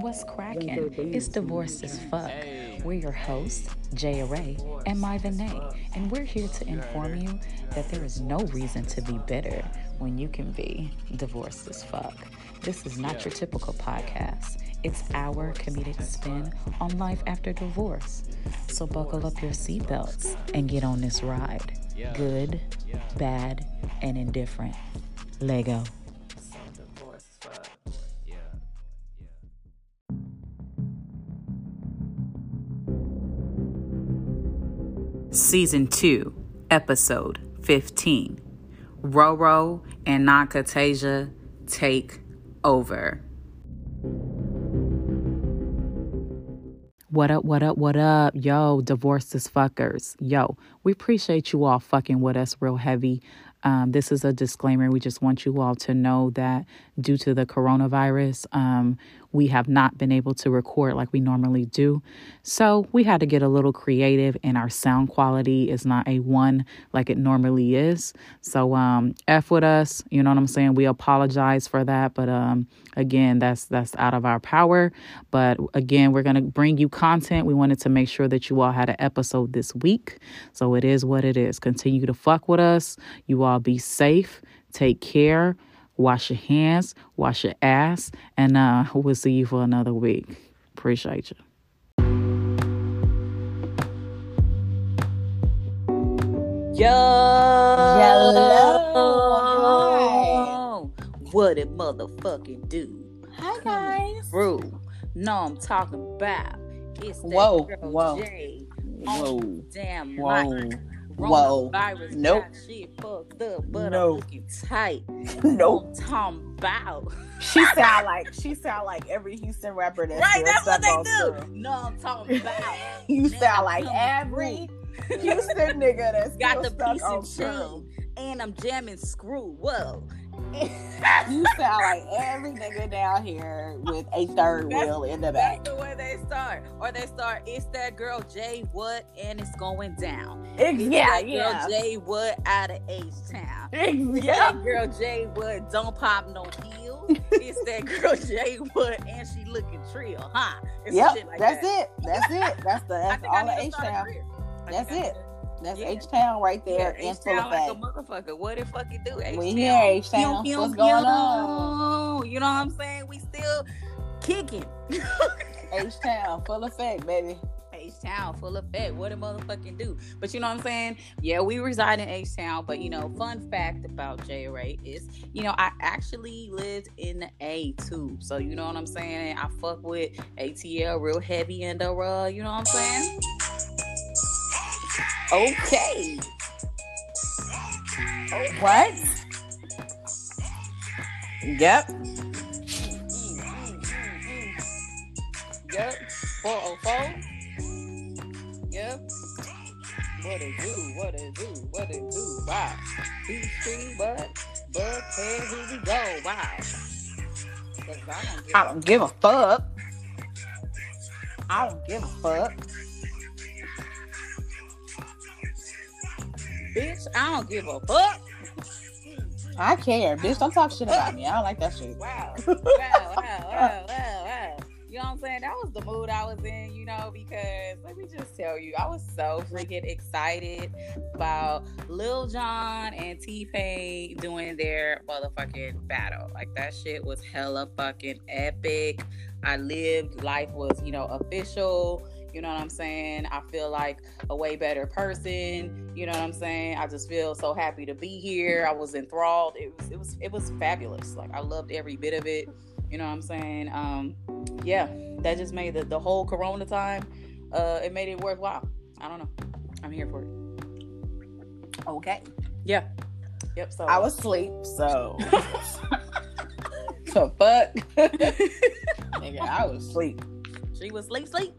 What's cracking? It's Divorced as Fuck. We're your hosts, Jay Array and Myvan and we're here to inform you that there is no reason to be bitter when you can be divorced as fuck. This is not your typical podcast. It's our comedic spin on life after divorce. So buckle up your seatbelts and get on this ride. Good, bad, and indifferent. Lego. Season 2, Episode 15. Roro and Nakatasia take over. What up, what up, what up? Yo, divorced as fuckers. Yo, we appreciate you all fucking with us real heavy. Um, this is a disclaimer. We just want you all to know that due to the coronavirus, um, we have not been able to record like we normally do. So we had to get a little creative, and our sound quality is not a one like it normally is. So um, f with us. You know what I'm saying? We apologize for that, but um, again, that's that's out of our power. But again, we're gonna bring you content. We wanted to make sure that you all had an episode this week. So it is what it is. Continue to fuck with us. You all be safe. Take care wash your hands, wash your ass, and uh, we'll see you for another week. Appreciate you. Yo, Hello. What it motherfucking do? Hi guys. Through. No, I'm talking about. It's that Whoa, girl whoa. Jay. Whoa. Oh, damn Whoa. life. Whoa. Coronavirus Nope. shit fucked up, but No. I'm looking tight. Nope. I'm talking about. She sound like she sound like every Houston rapper that's Right, that's what they do. No, I'm talking about. You sound like coming every Houston nigga that's Got the piece and chain, and I'm jamming screw. Whoa. You sound like every nigga down here with a third That's- wheel in the back. That's the way they start. Or they start, it's that girl Jay Wood and it's going down. It's Yeah, that yeah. girl Jay Wood out of H Town. Yeah. Yeah. That girl Jay Wood don't pop no heels. it's that girl Jay Wood and she looking trill, huh? It's Yep, like that's that. it. That's it. That's the that's all to H Town. That's it. That's Yeah. H Town right there Yeah, in H-Town like a motherfucker. What it fucking do? H-Town. We here, H-Town. What's pew, going on? You know what I'm saying? We still kicking. H Town, full effect, baby. H-Town, full effect. What it motherfucking do? But you know what I'm saying? Yeah, we reside in H-Town. But you know, fun fact about J Ray is, you know, I actually lived in the A too. So you know what I'm saying? I fuck with ATL real heavy and the uh, you know what I'm saying? Okay. What? Yep. Yep. 404. Yep. What it do? What it do? What it do? Wow. Peachtree, what? Buckhead, here we go. Wow. 'Cause I don't give I don't give a fuck. I don't give a fuck. Bitch, I don't give a fuck. I care, bitch. Don't talk shit about me. I don't like that shit. Wow. Wow, wow, wow, wow, wow. You know what I'm saying? That was the mood I was in, you know, because let me just tell you, I was so freaking excited about Lil Jon and T Pain doing their motherfucking battle. Like that shit was hella fucking epic. I lived, life was, you know, official. You know what I'm saying? I feel like a way better person. You know what I'm saying? I just feel so happy to be here. I was enthralled. It was it was it was fabulous. Like I loved every bit of it. You know what I'm saying? Um yeah, that just made the, the whole corona time uh it made it worthwhile. I don't know. I'm here for it. Okay. Yeah. Yep. So I was asleep, so. so fuck. Nigga, I was asleep. she was sleep sleep.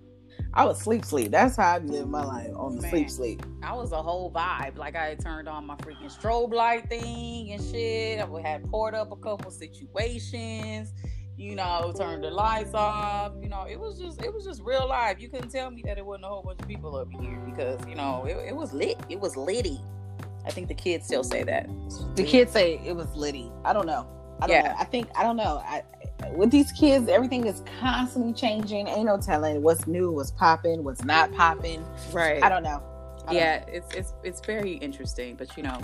I was sleep sleep. That's how I living my life on the Man. sleep sleep. I was a whole vibe. Like I had turned on my freaking strobe light thing and shit. I had poured up a couple situations. You know, turned the lights off. You know, it was just it was just real life. You couldn't tell me that it wasn't a whole bunch of people up here because you know it, it was lit. It was litty. I think the kids still say that. The kids say it was litty. I don't know. I don't Yeah. know. I think I don't know. I with these kids, everything is constantly changing. Ain't no telling what's new, what's popping, what's not popping. Right. I don't know. I don't yeah, it's it's it's very interesting, but you know,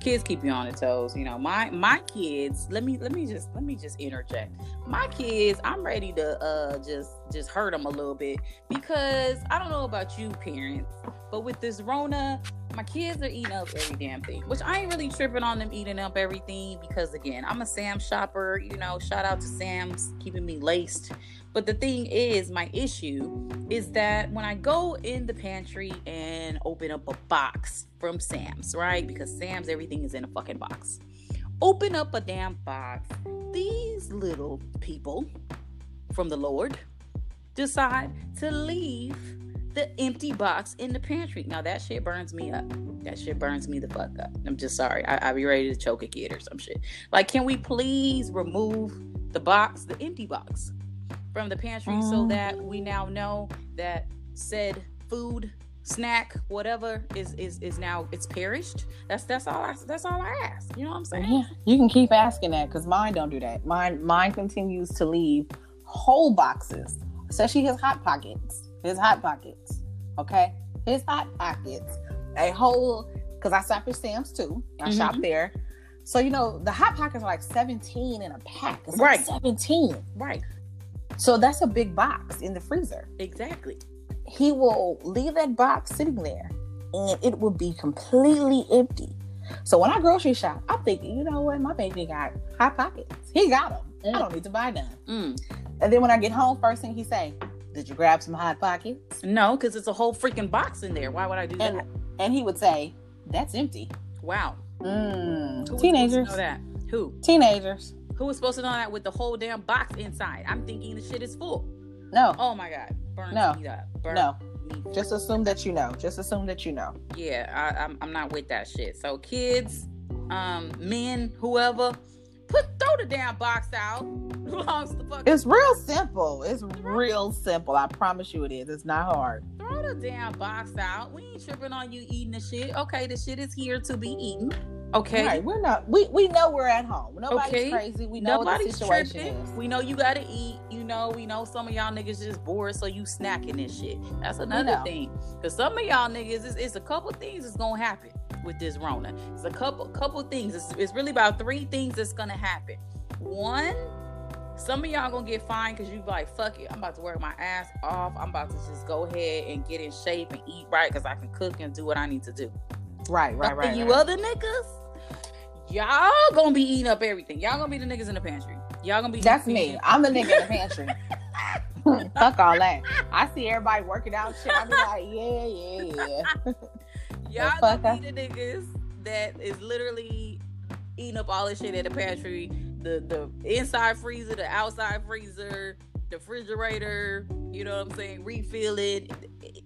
kids keep you on the toes. You know, my my kids. Let me let me just let me just interject. My kids, I'm ready to uh just just hurt them a little bit because I don't know about you parents, but with this Rona, my kids are eating up every damn thing. Which I ain't really tripping on them eating up everything because again, I'm a Sam shopper. You know, shout out to Sam's keeping me laced. But the thing is, my issue is that when I go in the pantry and open up a box from Sam's, right? Because Sam's everything is in a fucking box. Open up a damn box. These little people from the Lord decide to leave the empty box in the pantry. Now that shit burns me up. That shit burns me the fuck up. I'm just sorry. I, I be ready to choke a kid or some shit. Like, can we please remove the box, the empty box, from the pantry so Mm. that we now know that said food, snack, whatever is is is now it's perished. That's that's all I that's all I ask. You know what I'm saying? Yeah, you can keep asking that because mine don't do that. Mine mine continues to leave whole boxes, especially his hot pockets. His hot pockets, okay, his hot pockets, a whole because I shop at Sam's too. I shop Mhm. there, so you know the hot pockets are like seventeen in a pack. It's Right. like seventeen. Right. So that's a big box in the freezer. Exactly. He will leave that box sitting there, and it will be completely empty. So when I grocery shop, I'm thinking, you know what, my baby got hot pockets. He got them. I don't need to buy none. Mm. And then when I get home, first thing he say, "Did you grab some hot pockets?" No, because it's a whole freaking box in there. Why would I do that? And and he would say, "That's empty." wow. Mm. Who Teenagers. know that? Who? Teenagers. Who was supposed to know that with the whole damn box inside? I'm thinking the shit is full. No, Oh my god, burns No. me up. Burns no. Just assume that you know. Just assume that you know. Yeah, I, I'm I'm not with that shit. So kids, um, men, whoever, put throw the damn box out. Belongs to fuck. It's real simple. It's real simple. I promise you, it is. It's not hard. Throw the damn box out. We ain't tripping on you eating the shit. Okay, the shit is here to be eaten. Okay. Right? We're not. We we know we're at home. Nobody's Okay. crazy. We know what the situation tripping. is. We know you gotta eat. Know, we know some of y'all niggas just bored, so you snacking this shit. That's another know. thing. Cause some of y'all niggas, it's, it's a couple things that's gonna happen with this Rona. It's a couple couple things. It's, it's really about three things that's gonna happen. One, some of y'all gonna get fined because you like, fuck it, I'm about to work my ass off. I'm about to just go ahead and get in shape and eat right because I can cook and do what I need to do. Right, right, But right. You right. other niggas, y'all gonna be eating up everything. Y'all gonna be the niggas in the pantry. Y'all gonna be. That's me. I'm the nigga in the pantry. Fuck all that. I see everybody working out shit. I be like, yeah, yeah, yeah. Y'all gonna be the niggas that is literally eating up all this shit at the pantry. The the inside freezer, the outside freezer, the refrigerator. You know what I'm saying? Refill it.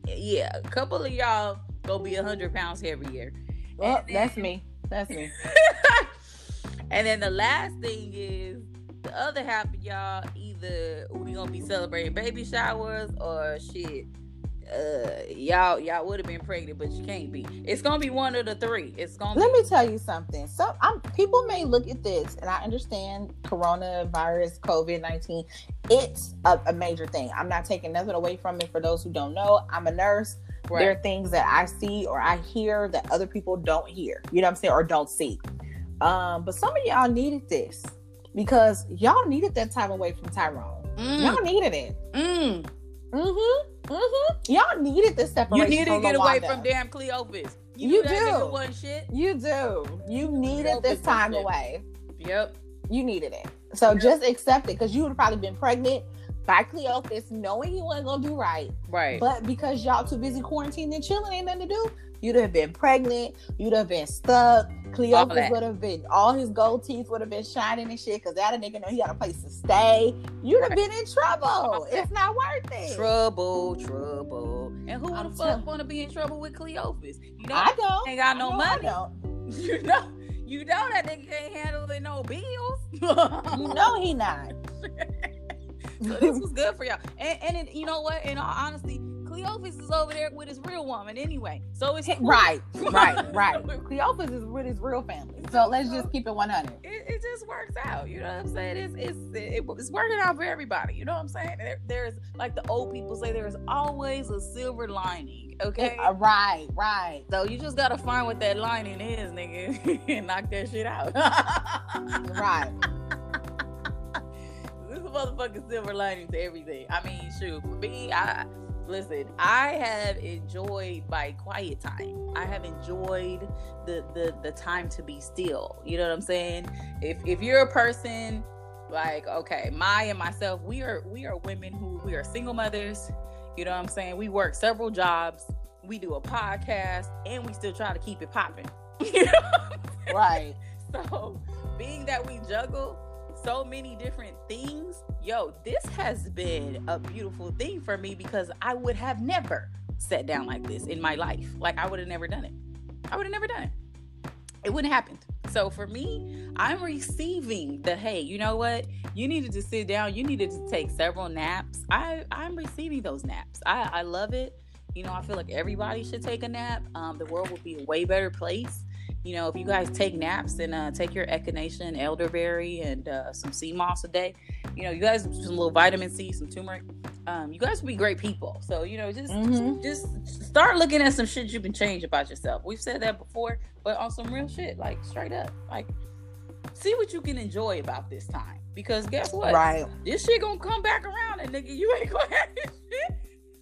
Yeah, a couple of y'all gonna be a hundred pounds heavier. Well, then- that's me. That's me. and then the last thing is the other half of y'all either we gonna be celebrating baby showers or shit. Uh, y'all y'all would have been pregnant, but you can't be. It's gonna be one of the three. It's gonna Let be me tell you something. So, I'm people may look at this, and I understand coronavirus, COVID nineteen. It's a, a major thing. I'm not taking nothing away from it. For those who don't know, I'm a nurse. There are things that I see or I hear that other people don't hear. You know what I'm saying, or don't see. Um, but some of y'all needed this because y'all needed that time away from Tyrone. Mm, Y'all needed it. mm. Mm-hmm. Mm-hmm. Y'all needed this separation. You needed to get away from damn Cleophas. You, You do. nigga wasn't shit. You do. You needed this time away. Yep. You needed it. So Yeah. just accept it because you would have probably been pregnant by Cleophas, knowing he wasn't gonna do right. Right. But because y'all too busy quarantining and chilling, ain't nothing to do. You'd have been pregnant. You'd have been stuck. Cleophas would have been. All his gold teeth would have been shining and shit. Cause that a nigga know he got a place to stay. You'd have been in trouble. It's not worth it. trouble, trouble. And who I'm the fuck tell- wanna be in trouble with Cleophas? You know, I don't. ain't got no money. You know, you know that nigga can't handle it, no bills. You know he not. so this was good for y'all. And and it, you know what? In all honesty, Cleophas is over there with his real woman anyway. So it's cool. right, right, right. Cleophas is with his real family. So let's just keep it 100. It, it just works out. You know what I'm saying? It's it's it, it's working out for everybody. You know what I'm saying? There, there's like the old people say, there's always a silver lining. Okay. Uh, right, right. So you just gotta find what that lining is, nigga, and knock that shit out. Right. this is motherfucking silver lining to everything. I mean, shoot, for me, I listen. I have enjoyed my quiet time. I have enjoyed the the the time to be still. You know what I'm saying? If if you're a person like okay, my and myself, we are we are women who we are single mothers. You know what I'm saying? We work several jobs. We do a podcast, and we still try to keep it popping. You know what I'm saying? Right. So, being that we juggle so many different things, yo, this has been a beautiful thing for me because I would have never sat down like this in my life. Like, I would have never done it. I would have never done it. It wouldn't have happened. So, for me, I'm receiving the hey, you know what? You needed to sit down. You needed to take several naps. I, I'm receiving those naps. I, I love it. You know, I feel like everybody should take a nap. Um, the world would be a way better place you know, if you guys take naps and uh, take your echinacea, and elderberry, and uh, some sea moss a day, you know, you guys some little vitamin C, some turmeric. Um, you guys will be great people. So you know, just Mhm. just start looking at some shit you can change about yourself. We've said that before, but on some real shit, like straight up, like see what you can enjoy about this time. Because guess what? Right. This shit gonna come back around, and nigga, you ain't gonna have this shit.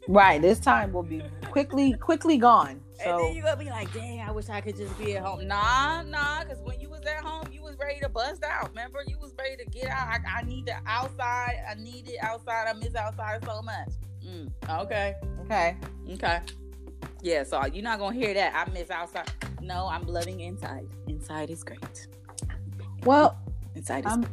Right. This time will be quickly, quickly gone. And then you gonna be like, dang, I wish I could just be at home. Nah, nah, because when you was at home, you was ready to bust out. Remember, you was ready to get out. I, I need the outside. I need it outside. I miss outside so much. Mm, okay, okay. okay. Yeah, so you're not gonna hear that. I miss outside. No, I'm loving inside. Inside is great. Well, Inside is I'm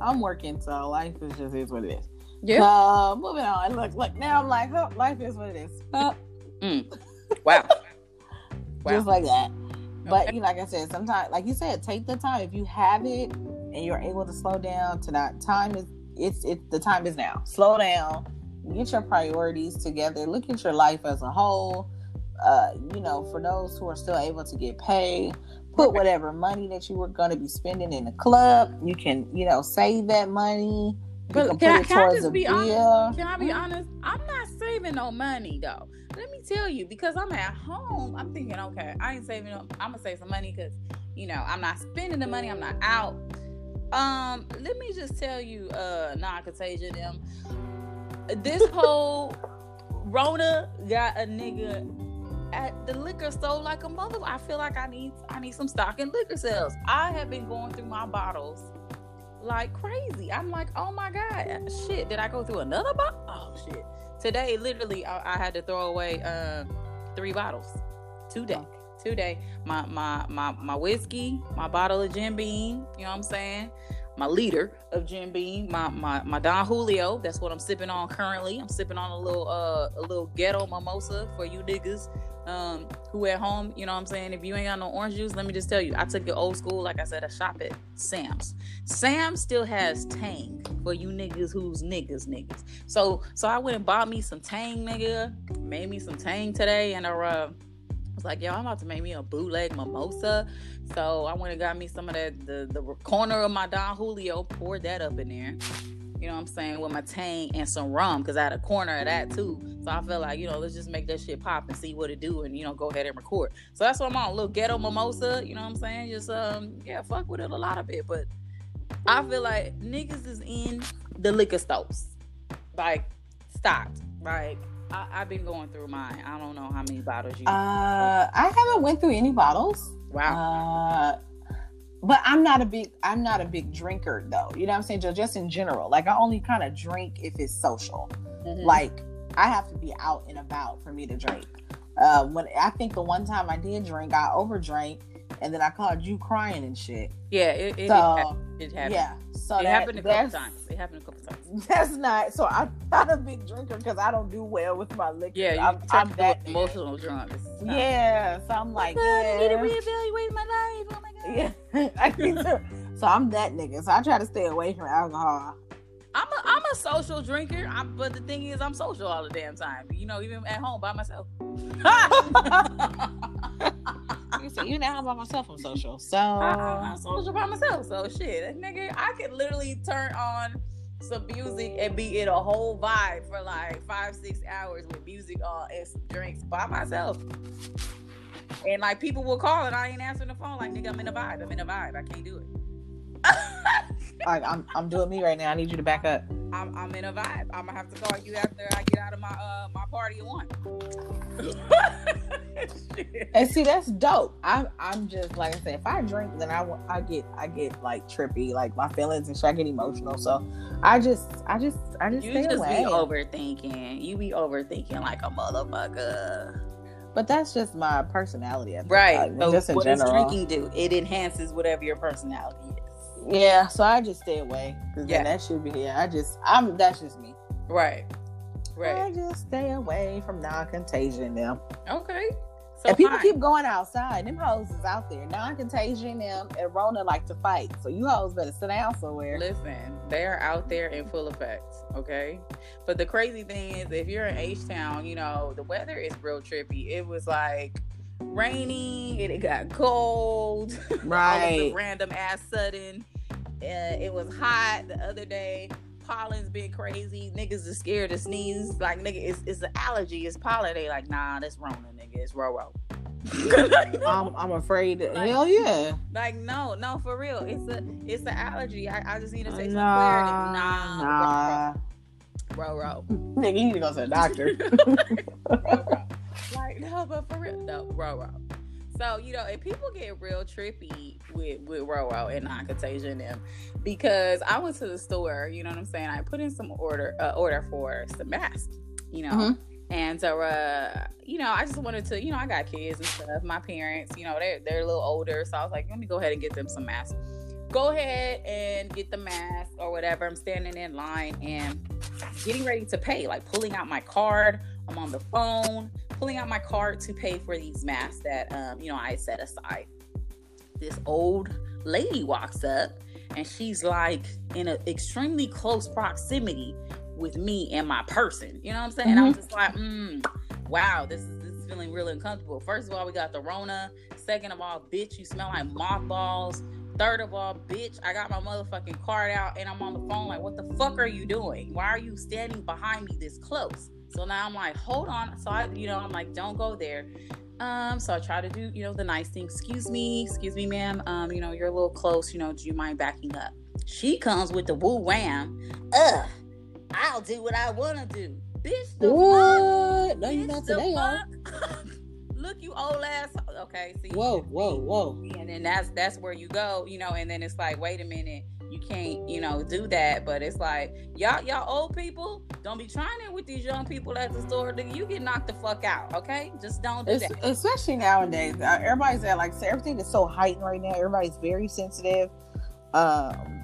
I'm working, so life is just is what it is. yeah. Uh, moving on. Look, look. Now I'm like, oh, life is what it is. Uh, Mm. Wow. wow. Just like that. But Okay. you know, like I said, sometimes, like you said, take the time. If you have it and you're able to slow down, to not time is it's it. The time is now. Slow down. Get your priorities together. Look at your life as a whole. Uh, you know, for those who are still able to get paid, put whatever money that you were going to be spending in the club. You can, you know, save that money. But can I, can I just be honest? Can I be honest? I'm not saving no money though. Let me tell you, because I'm at home, I'm thinking, okay, I ain't saving no. I'm gonna save some money because, you know, I'm not spending the money. I'm not out. Um, let me just tell you, uh, non-contagion them. This whole Rona got a nigga at the liquor store like a mother. I feel like I need I need some stock in liquor sales. I have been going through my bottles like crazy. I'm like, oh my god, shit! Did I go through another bottle? Oh shit! Today, literally, I, I had to throw away uh, three bottles. Today, today, my my my my whiskey, my bottle of Jim Beam. You know what I'm saying? My leader of Jim Beam, my my my Don Julio. That's what I'm sipping on currently. I'm sipping on a little uh a little ghetto mimosa for you niggas um who at home you know what i'm saying? If you ain't got no orange juice let me just tell you i took it old school like i said i shop at sam's. Sam still has tang for you niggas who's niggas niggas. So so i went and bought me some tang nigga. Made me some tang today and uh I was like, yo, I'm about to make me a bootleg mimosa. So I went and got me some of that, the, the corner of my Don Julio, poured that up in there. You know what I'm saying? With my tang and some rum, because I had a corner of that too. So I feel like, you know, let's just make that shit pop and see what it do and, you know, go ahead and record. So that's what I'm on. A little ghetto mimosa, you know what I'm saying? Just, um, yeah, fuck with it a lot of it. But I feel like niggas is in the liquor stores. Like, stocked. Like, I, I've been going through mine. I don't know how many bottles you. Uh, I haven't went through any bottles. wow. Uh, but I'm not a big I'm not a big drinker though. You know what I'm saying? Just, just in general. Like I only kind of drink if it's social. Mhm. Like I have to be out and about for me to drink. Uh, when I think the one time I did drink, I overdrank, and then I called you crying and shit. yeah, it, it, so it happened. yeah, so it that, happened a couple times. It happened a couple times. That's not. So I'm not a big drinker because I don't do well with my liquor. Yeah, I'm, I'm that emotional drunk. Yeah, so I'm like, I need to reevaluate my life. Oh my god. Yeah, I need to. So I'm that nigga. So I try to stay away from alcohol. I'm a, I'm a social drinker, I'm, but the thing is, I'm social all the damn time. You know, even at home by myself. You say you now by myself. I'm social, so I, am social by myself. So shit, nigga, I could literally turn on some music and be in a whole vibe for like five, six hours with music on and some drinks by myself. And like people will call and I ain't answering the phone. Like nigga, I'm in a vibe. I'm in a vibe. I can't do it. like I'm I'm doing me right now. I need you to back up. I'm I'm in a vibe. I'm gonna have to call you after I get out of my uh my party at one. and see that's dope. I'm I'm just like I said, if I drink, then I I get I get like trippy, like my feelings and shit. I get emotional. So I just I just I just you stay just away. be overthinking. You be overthinking like a motherfucker. But that's just my personality, right? So just in what general. does drinking do? It enhances whatever your personality is. Yeah, so I just stay away because yeah. that should be here. I just I'm that's just me. Right. Right. I just stay away from non-contagion them. Okay. So and people fine. keep going outside. Them hoes is out there. Non-contagion them and Rona like to fight. So you hoes better sit down somewhere. Listen, they are out there in full effect. Okay. But the crazy thing is if you're in H Town, you know, the weather is real trippy. It was like rainy and it got cold. Right. random ass sudden. Uh, it was hot the other day pollen's been crazy. Niggas is scared to sneeze. Like nigga, it's it's an allergy. It's pollen. They like nah, that's Rona, nigga. It's Roro. I'm, I'm afraid. Like, hell yeah. Like no, no, for real. It's a it's an allergy. I, I just need to say nah, some clarity. Nah, nah. Roro. Nigga, you need to go to the doctor. Roro. Like no, but for real, no, Roro. So you know, if people get real trippy with with Roro and non-contagion them, because I went to the store, you know what I'm saying. I put in some order uh, order for some masks, you know. Mm-hmm. And so, uh, you know, I just wanted to, you know, I got kids and stuff. My parents, you know, they're they're a little older, so I was like, let me go ahead and get them some masks. Go ahead and get the mask or whatever. I'm standing in line and getting ready to pay, like pulling out my card. I'm on the phone, pulling out my card to pay for these masks that um, you know I set aside. This old lady walks up and she's like in an extremely close proximity with me and my person. You know what I'm saying? Mm-hmm. I'm just like, mm, wow, this is this is feeling really uncomfortable. First of all, we got the Rona. Second of all, bitch, you smell like mothballs. Third of all, bitch, I got my motherfucking card out and I'm on the phone. Like, what the fuck are you doing? Why are you standing behind me this close? So now I'm like, hold on. So I, you know, I'm like, don't go there. Um, so I try to do, you know, the nice thing. Excuse me, excuse me, ma'am. Um, you know, you're a little close. You know, do you mind backing up? She comes with the woo wham. Ugh, I'll do what I want to do, bitch. The what? Fuck? No, you're not today, Look, you old ass. Okay, see. Whoa, whoa, whoa. And then that's that's where you go, you know. And then it's like, wait a minute you can't, you know, do that. But it's like y'all, y'all old people, don't be trying it with these young people at the store. You get knocked the fuck out. Okay, just don't do it's, that. Especially nowadays, uh, everybody's at like everything is so heightened right now. Everybody's very sensitive. Um,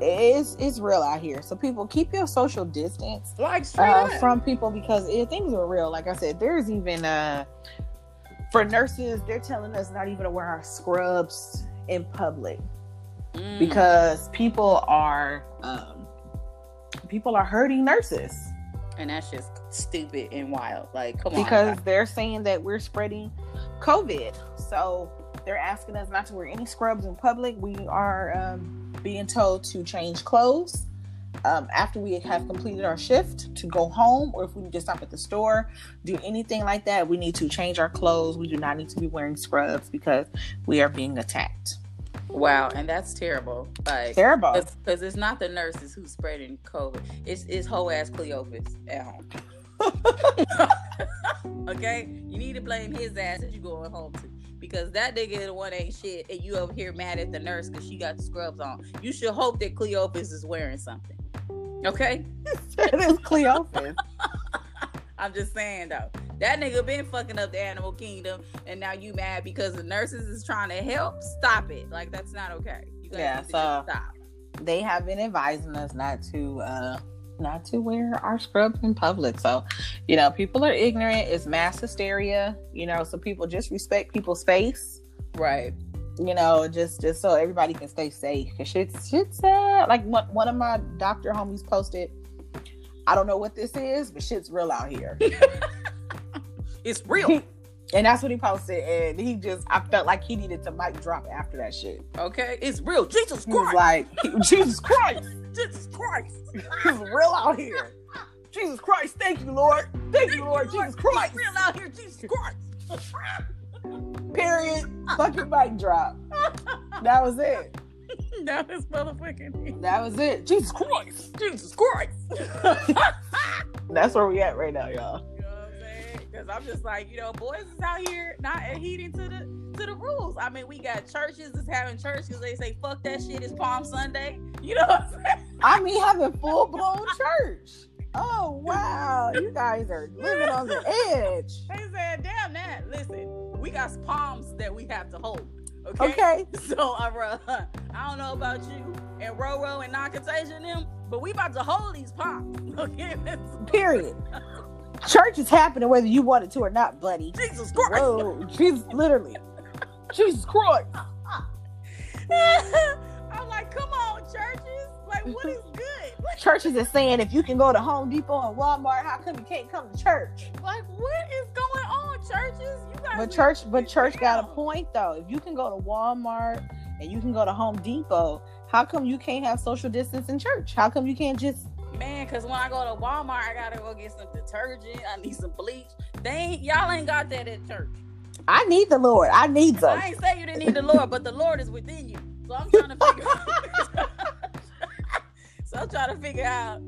it's it's real out here. So people keep your social distance like uh, from people because it, things are real. Like I said, there's even uh for nurses, they're telling us not even to wear our scrubs in public mm. because people are um, people are hurting nurses. And that's just stupid and wild. Like come on because they're saying that we're spreading covid. So they're asking us not to wear any scrubs in public. We are um, being told to change clothes um, after we have completed our shift to go home or if we need to stop at the store do anything like that. We need to change our clothes. We do not need to be wearing scrubs because we are being attacked Wow, and that's terrible. Like terrible because it's not the nurses who's spreading COVID. It's it's whole ass Cleophas at home. okay, you need to blame his ass that you going home to because that nigga the one ain't shit, and you over here mad at the nurse because she got the scrubs on. You should hope that Cleophas is wearing something. Okay, that is Cleophas. I'm just saying though. That nigga been fucking up the animal kingdom, and now you mad because the nurses is trying to help. Stop it! Like that's not okay. You yeah, so stop. They have been advising us not to uh not to wear our scrubs in public. So, you know, people are ignorant. It's mass hysteria. You know, so people just respect people's space. Right. You know, just just so everybody can stay safe. Cause shit's shit's uh like one one of my doctor homies posted I don't know what this is, but shit's real out here. it's real. and that's what he posted. And he just, I felt like he needed to mic drop after that shit. Okay, it's real. Jesus He was Christ. like, Jesus Christ, Jesus Christ. it's real out here. Jesus Christ, thank you, Lord. Thank you, Lord, Jesus Christ. It's real out here, Jesus Christ. Period. Fucking mic drop. That was it. that is motherfucking. That was it. Jesus Christ. Jesus Christ. That's where we at right now, y'all. You know what I'm saying? Because I'm just like, you know, boys is out here not adhering to the to the rules. I mean, we got churches that's having church because they say fuck that shit. It's Palm Sunday. You know what I'm saying? I mean, having full blown church. Oh wow, you guys are living on the edge. They said, damn that. Listen, we got palms that we have to hold. Okay. Okay. So uh, I don't know about you and Roro and non-contagion them, but we about to hold these palms. Okay. Period. Church is happening whether you want it to or not, buddy. Jesus Christ. Whoa, Jesus, literally. Jesus Christ. I'm like, come on, churches. Like, what is good? Churches is saying if you can go to Home Depot and Walmart, how come you can't come to church? Like, what is going on, churches? You guys. But church, but church got a point though. If you can go to Walmart and you can go to Home Depot, how come you can't have social distance in church? How come you can't just Man, cause when I go to Walmart, I gotta go get some detergent. I need some bleach. They ain't y'all ain't got that at church. I need the Lord. I need them. I ain't say you didn't need the Lord, but the Lord is within you. So I'm trying to figure. so I'm trying to figure out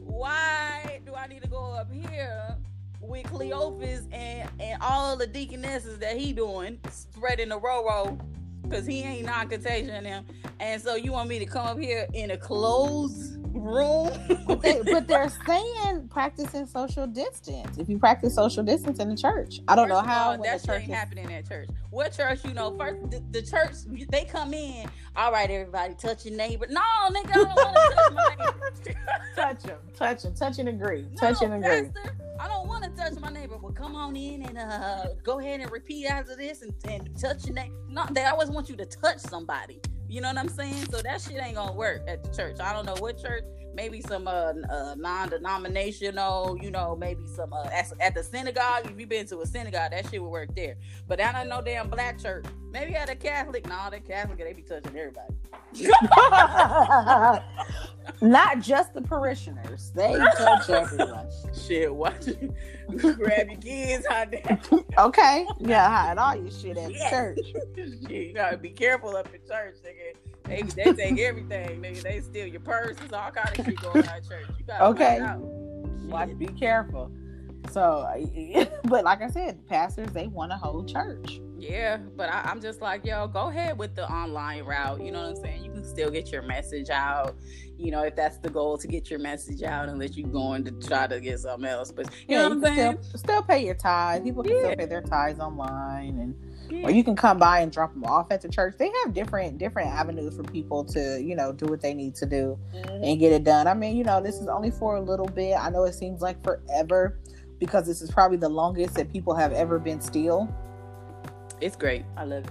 why do I need to go up here with Cleophas and and all the deaconesses that he doing spreading the roro because he ain't not contagion them, and so you want me to come up here in a closed room? But, they, but they're saying practicing social distance. If you practice social distance in the church, I don't know First of how all, that church ain't is- happening at church. What church, you know? First, the, the church they come in. All right, everybody, touch your neighbor. No, nigga, I don't want to touch my neighbor. touch them, touch them, touch and agree, no, touch and agree. pastor, Touch my neighbor. Well, come on in and uh, go ahead and repeat after this and, and touch your neighbor. No, they always want you to touch somebody. You know what I'm saying? So that shit ain't gonna work at the church. I don't know what church. Maybe some uh, uh non-denominational, you know, maybe some uh, at, at the synagogue. If you've been to a synagogue, that shit would work there. But I don't know damn black church. Maybe at a Catholic. No, the Catholic they be touching everybody. Not just the parishioners; they touch everyone. Shit, watch you grab your kids out there. Okay, yeah, hide all your shit at Yeah. church. Shit, you gotta be careful up in church, nigga. They, they take everything, nigga. They steal your purses, all kind of shit going on church. You gotta Okay. Watch, be careful. So, but like I said, pastors they want a whole church. Yeah, but I, I'm just like, yo, go ahead with the online route. You know what I'm saying? You can still get your message out. You know, if that's the goal to get your message out, unless you're going to try to get something else. But you know what I'm saying? Still, still pay your tithes. People can Yeah. still pay their tithes online, and Yeah. Or you can come by and drop them off at the church. They have different different avenues for people to you know do what they need to do Mhm. and get it done. I mean, you know, this is only for a little bit. I know it seems like forever because this is probably the longest that people have ever been still. It's great. I love it.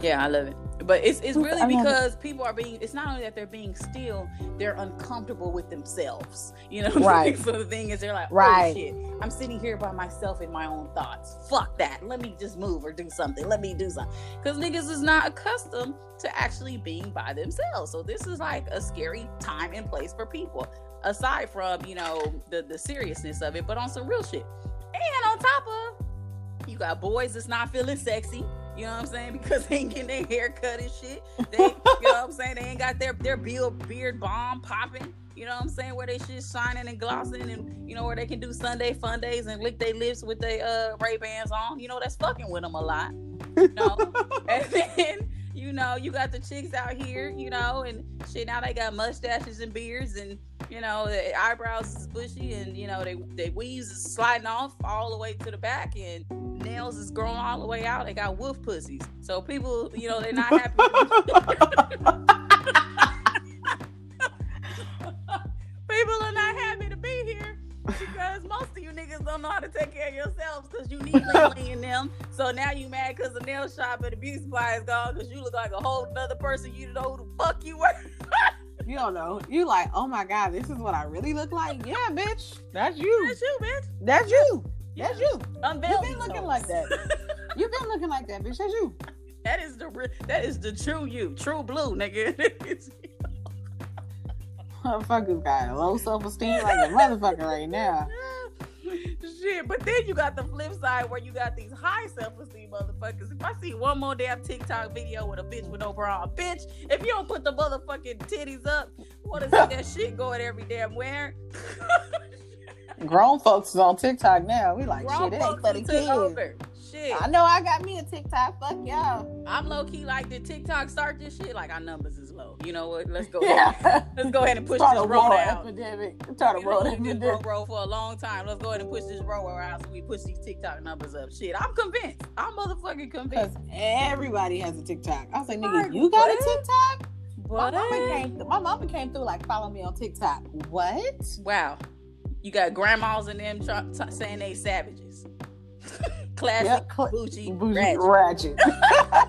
Yeah, I love it. But it's it's really I love it. because people are being it's not only that they're being still, they're uncomfortable with themselves. You know Right. So the thing is they're like, oh, Right. oh shit, I'm sitting here by myself in my own thoughts. Fuck that. Let me just move or do something. Let me do something. Because niggas is not accustomed to actually being by themselves. So this is like a scary time and place for people. Aside from, you know, the, the seriousness of it, but on some real shit. And on top of you got boys that's not feeling sexy. You know what I'm saying? Because they ain't getting their hair cut and shit. They, you know what I'm saying? They ain't got their their beard, beard balm popping. You know what I'm saying? Where they shit shining and glossing, and you know where they can do Sunday fun days and lick their lips with their uh, Ray Bans on. You know that's fucking with them a lot. You know, and then you know you got the chicks out here. You know, and shit. Now they got mustaches and beards, and you know their eyebrows is bushy, and you know they they weaves is sliding off all the way to the back, and nails is growing all the way out. They got wolf pussies. So people, you know, they're not happy. people are not happy to be here because most of you niggas don't know how to take care of yourselves because you need lately in them. So now you mad because the nail shop and the beauty supply is gone because you look like a whole other person. You don't know who the fuck you were. You don't know. You like, oh my god, this is what I really look like. Yeah, bitch, that's you. That's you, bitch. That's you. That's you. Unveil You've been looking like that. You've been looking like that, bitch. That's you. that is the that is the true you, true blue, nigga. Motherfuckers got low self esteem like a motherfucker right now. Shit, but then you got the flip side where you got these high self-esteem motherfuckers. If I see one more damn TikTok video with a bitch with no bra, on, bitch, if you don't put the motherfucking titties up, want to see that shit going every damn where? Grown folks is on TikTok now. We like Grown shit. It ain't for the kids. over. Shit, I know I got me a TikTok. Fuck y'all. I'm low key like did TikTok start this shit? Like our numbers is low. You know what? Let's go. Yeah. Let's go ahead and push this roll water out. epidemic. Start a You know, water we did epidemic. roll roll for a long time. Let's go ahead and push this roll out so we push these TikTok numbers up. Shit, I'm convinced. I'm motherfucking Because convinced. everybody has a TikTok. I was like, nigga, you got what? a TikTok? What? My mama came. Through, my mama came through like follow me on TikTok. What? Wow. You got grandmas and them try, t- saying they savages. Classic, Yep, bougie, Bougie ratchet. ratchet.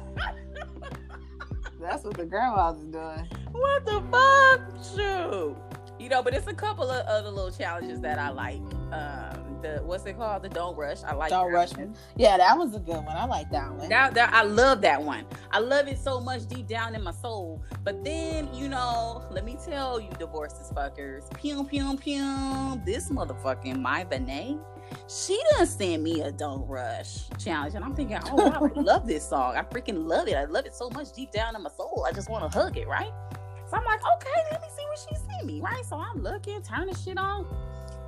That's what the grandmas is doing. What the fuck? Shoot. You know, but it's a couple of other little challenges that I like. Um, the what's it called? The don't rush. I like Don't rush one. Yeah, that was a good one. I like that one. That, that I love that one. I love it so much deep down in my soul. But then, you know, let me tell you, divorces fuckers, pew pew pew. This motherfucking my Benet, she done send me a don't rush challenge, and I'm thinking, oh wow, I love this song. I freaking love it. I love it so much deep down in my soul. I just want to hug it, right? So I'm like, okay, let me see what she sent me, right? So I'm looking, turning shit on.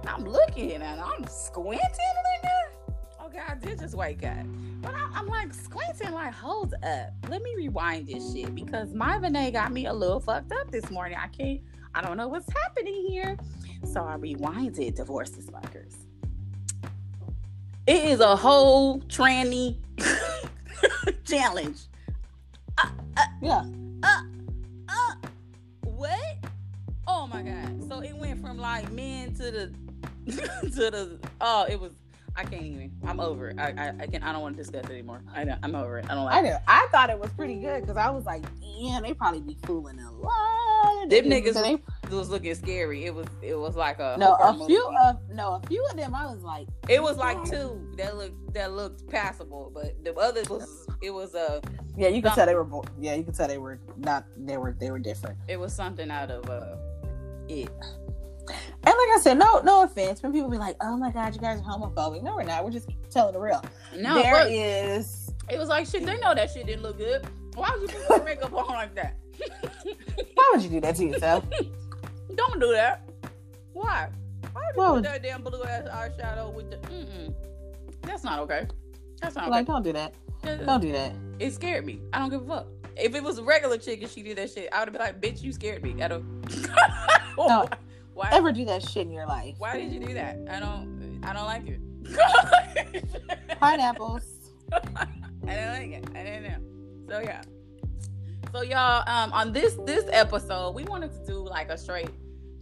I'm looking and I'm squinting like that. Okay, I did just wake up. But I'm, I'm like squinting, like, hold up. Let me rewind this shit because my Vinay got me a little fucked up this morning. I can't, I don't know what's happening here. So I rewinded Divorces Fuckers. It is a whole tranny challenge. Uh, uh, yeah. Uh, uh, what? Oh my god! So it went from like men to the to the oh, it was. I can't even. I'm over it. I I, I can. I don't want to discuss it anymore. I don't, I'm over it. I don't like. I it. know. I thought it was pretty good because I was like, damn, they probably be fooling a lot. Them niggas. So they- was looking scary. It was. It was like a. no, a movie. few of no, a few of them. I was like, It was like two that looked that looked passable, but the others was. It was a. yeah, you can tell they were. bo- Yeah, you can tell they were not. They were. They were different. It was something out of uh. It. Like I said, no, no offense. When people be like, "Oh my god, you guys are homophobic," no, we're not. We're just telling the real. No, there is. it was like shit. They know that shit didn't look good. Why would you put your makeup on like that? Why would you do that to yourself? Don't do that. Why? Why would you Why would- that damn blue ass eyeshadow with the? Mm-mm. That's not okay. That's not like, okay. don't do that. Uh, don't do that. It scared me. I don't give a fuck. If it was a regular chick and she did that shit, I would have been like, "Bitch, you scared me." I don't. No. Why? Ever do that shit in your life? Why did you do that? I don't. I don't like it. Pineapples. I didn't like it. I didn't know. So yeah. So y'all, um, on this this episode, we wanted to do like a straight,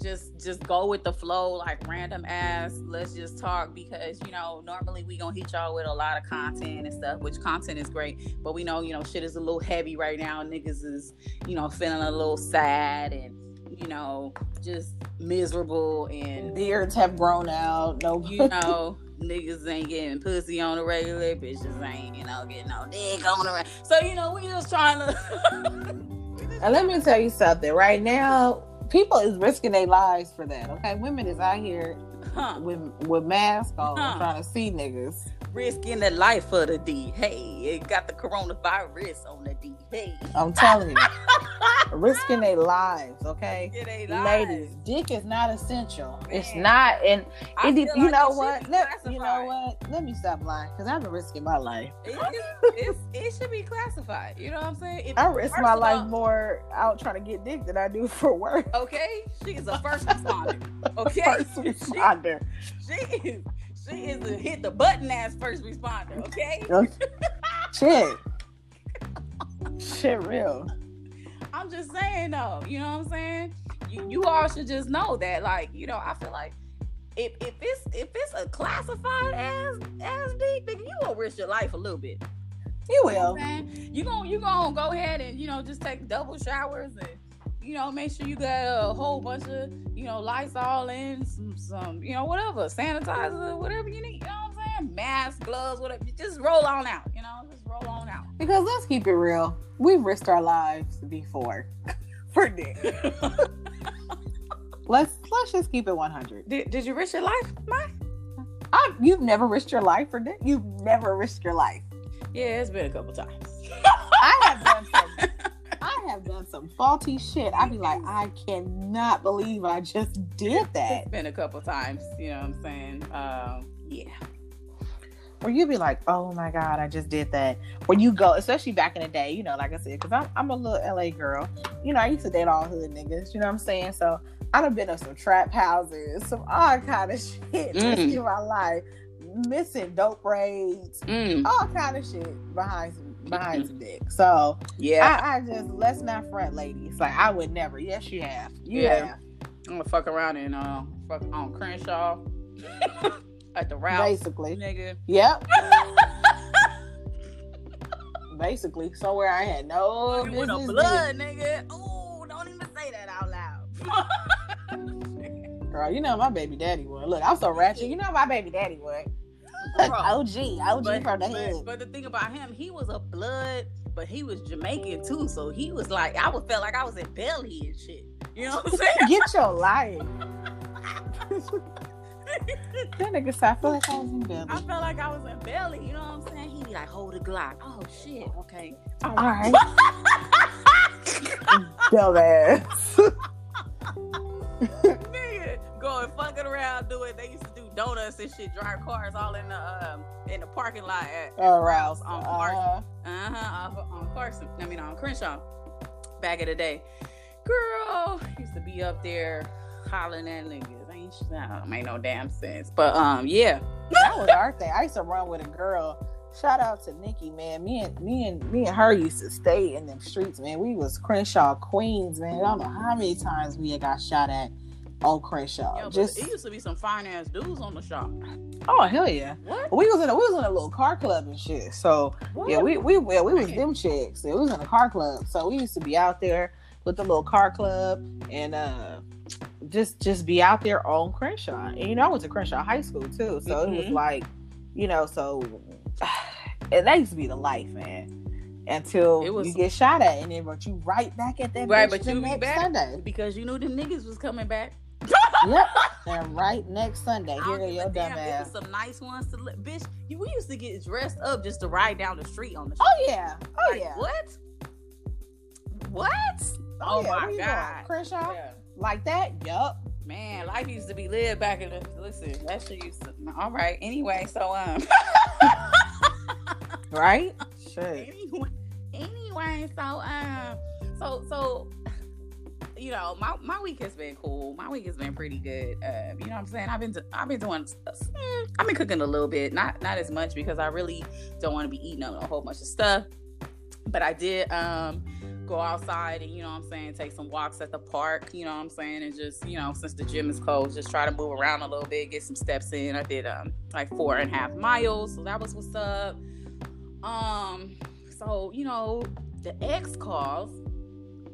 just just go with the flow, like random ass. Let's just talk because you know normally we gonna hit y'all with a lot of content and stuff, which content is great, but we know you know shit is a little heavy right now. Niggas is you know feeling a little sad and you know just miserable and Beards have grown out. No, you know, niggas ain't getting pussy on the regular, bitches ain't, you know, getting no dick on the regular. So, you know, we just trying to. And let me tell you something. Right now, people is risking their lives for that. Okay, women is out here huh, with with masks on, Huh. trying to see niggas. Risking the life of the D. Hey, it got the coronavirus on the D. Hey, I'm telling you, risking their lives. Okay, ain't ladies, dick is not essential. It's not, and it, you like know what? Let, you know what? Let me stop lying because I've been risking my life. It, it's, it's, it should be classified. You know what I'm saying? If- I risk my life all- more out trying to get dick than I do for work. Okay, she is a first responder. Okay, First responder. She is. She is a hit the button ass first responder. Okay. Shit. Shit, real. I'm just saying though, you know what I'm saying? You, you all should just know that, like, you know, I feel like if if it's if it's a classified as as deep, then you gonna risk your life a little bit. You You know will. what I'm? You gonna you gonna go ahead and you know just take double showers and you know, make sure you got a whole bunch of, you know, Lysol in, some, some, you know, whatever, sanitizer, whatever you need. You know what I'm saying? Mask, gloves, whatever. Just roll on out. You know, just roll on out. Because let's keep it real, we've risked our lives before for dick. let's let's just keep it 100. Did, did you risk your life, Mike? I, you've never risked your life for dick. You've never risked your life. Yeah, it's been a couple times. I have done have done some faulty shit. I'd be like, I cannot believe I just did that. It's been a couple times. You know what I'm saying? Um, yeah. Or you'd be like, oh my god, I just did that. Or you go, especially back in the day, you know, like I said, because I'm, I'm a little LA girl. You know, I used to date all hood niggas. You know what I'm saying? So I'd have been in some trap houses, some all kind of shit Mm. in my life, missing dope braids, Mm, all kind of shit behind some behind some dick. So yeah. I, I just let's not front, ladies. Like I would never. Yes, you have. You Yeah. have. I'm gonna fuck around and uh, fuck on Crenshaw at the route, Basically. nigga. Yep. Basically, somewhere I had no with the business blood, nigga. Oh, don't even say that out loud. Girl, you know my baby daddy would. Look, I'm so ratchet. You know my baby daddy would. OG, OG but, from the but, hood. but the thing about him, he was a blood, but he was Jamaican too. So he was mm. like, I would felt like I was in Belly and shit. You know what I'm saying? Get your life. that nigga said, I feel like I was in Belly. I felt like I was in Belly. You know what I'm saying? He'd be like, hold a Glock. Oh shit. Okay. All right. Dumbass. Nigga, going fucking around doing. They used to do donuts and shit, drive cars all in the um in the parking lot at, at All Rouse on Park. Uh, Uh huh. On Carson. I mean on Crenshaw. Back in the day, girl used to be up there hollering at niggas. Ain't nah, make no damn sense. But um, yeah. that was our thing. I used to run with a girl. Shout out to Nikki, man. Me and me and me and her used to stay in them streets, man. We was Crenshaw Queens, man. I don't know how many times we had got shot at on Crenshaw. Yo, Just it used to be some fine ass dudes on the shop. oh hell yeah. What? We was in a we was in a little car club and shit. So yeah, we we yeah, we was them chicks. We was in a car club. So we used to be out there with the little car club and uh just just be out there on Crenshaw. And you know, I went to Crenshaw High School too. So it was Mhm. like, you know, so and that used to be the life, man. Until It was- you get shot at and then but you right back at that Right, but the you be back. Sunday. because you knew them niggas was coming back. Yep. And right next Sunday, here go your a dumb damn. Ass. some nice ones to li- bitch. You, we used to get dressed up just to ride down the street on the. Street. Oh yeah. Oh Like, yeah. What? What? Oh, Oh, yeah. my God. Crenshaw? Yeah. Like that? Yup. Man, life used to be lived back in the. Listen, that shit used to. All right. Anyway, so um. Right? Shit. anyway, anyway, so um, so so. You know, my, my week has been cool. My week has been pretty good. Uh, you know what I'm saying? I've been do- I've been doing mm, I've been cooking a little bit, not not as much because I really don't want to be eating a whole bunch of stuff. But I did um go outside and you know what I'm saying, take some walks at the park, you know what I'm saying, and just, you know, since the gym is closed, just try to move around a little bit, get some steps in. I did um like four and a half miles, so that was what's up. Um, so you know, the ex calls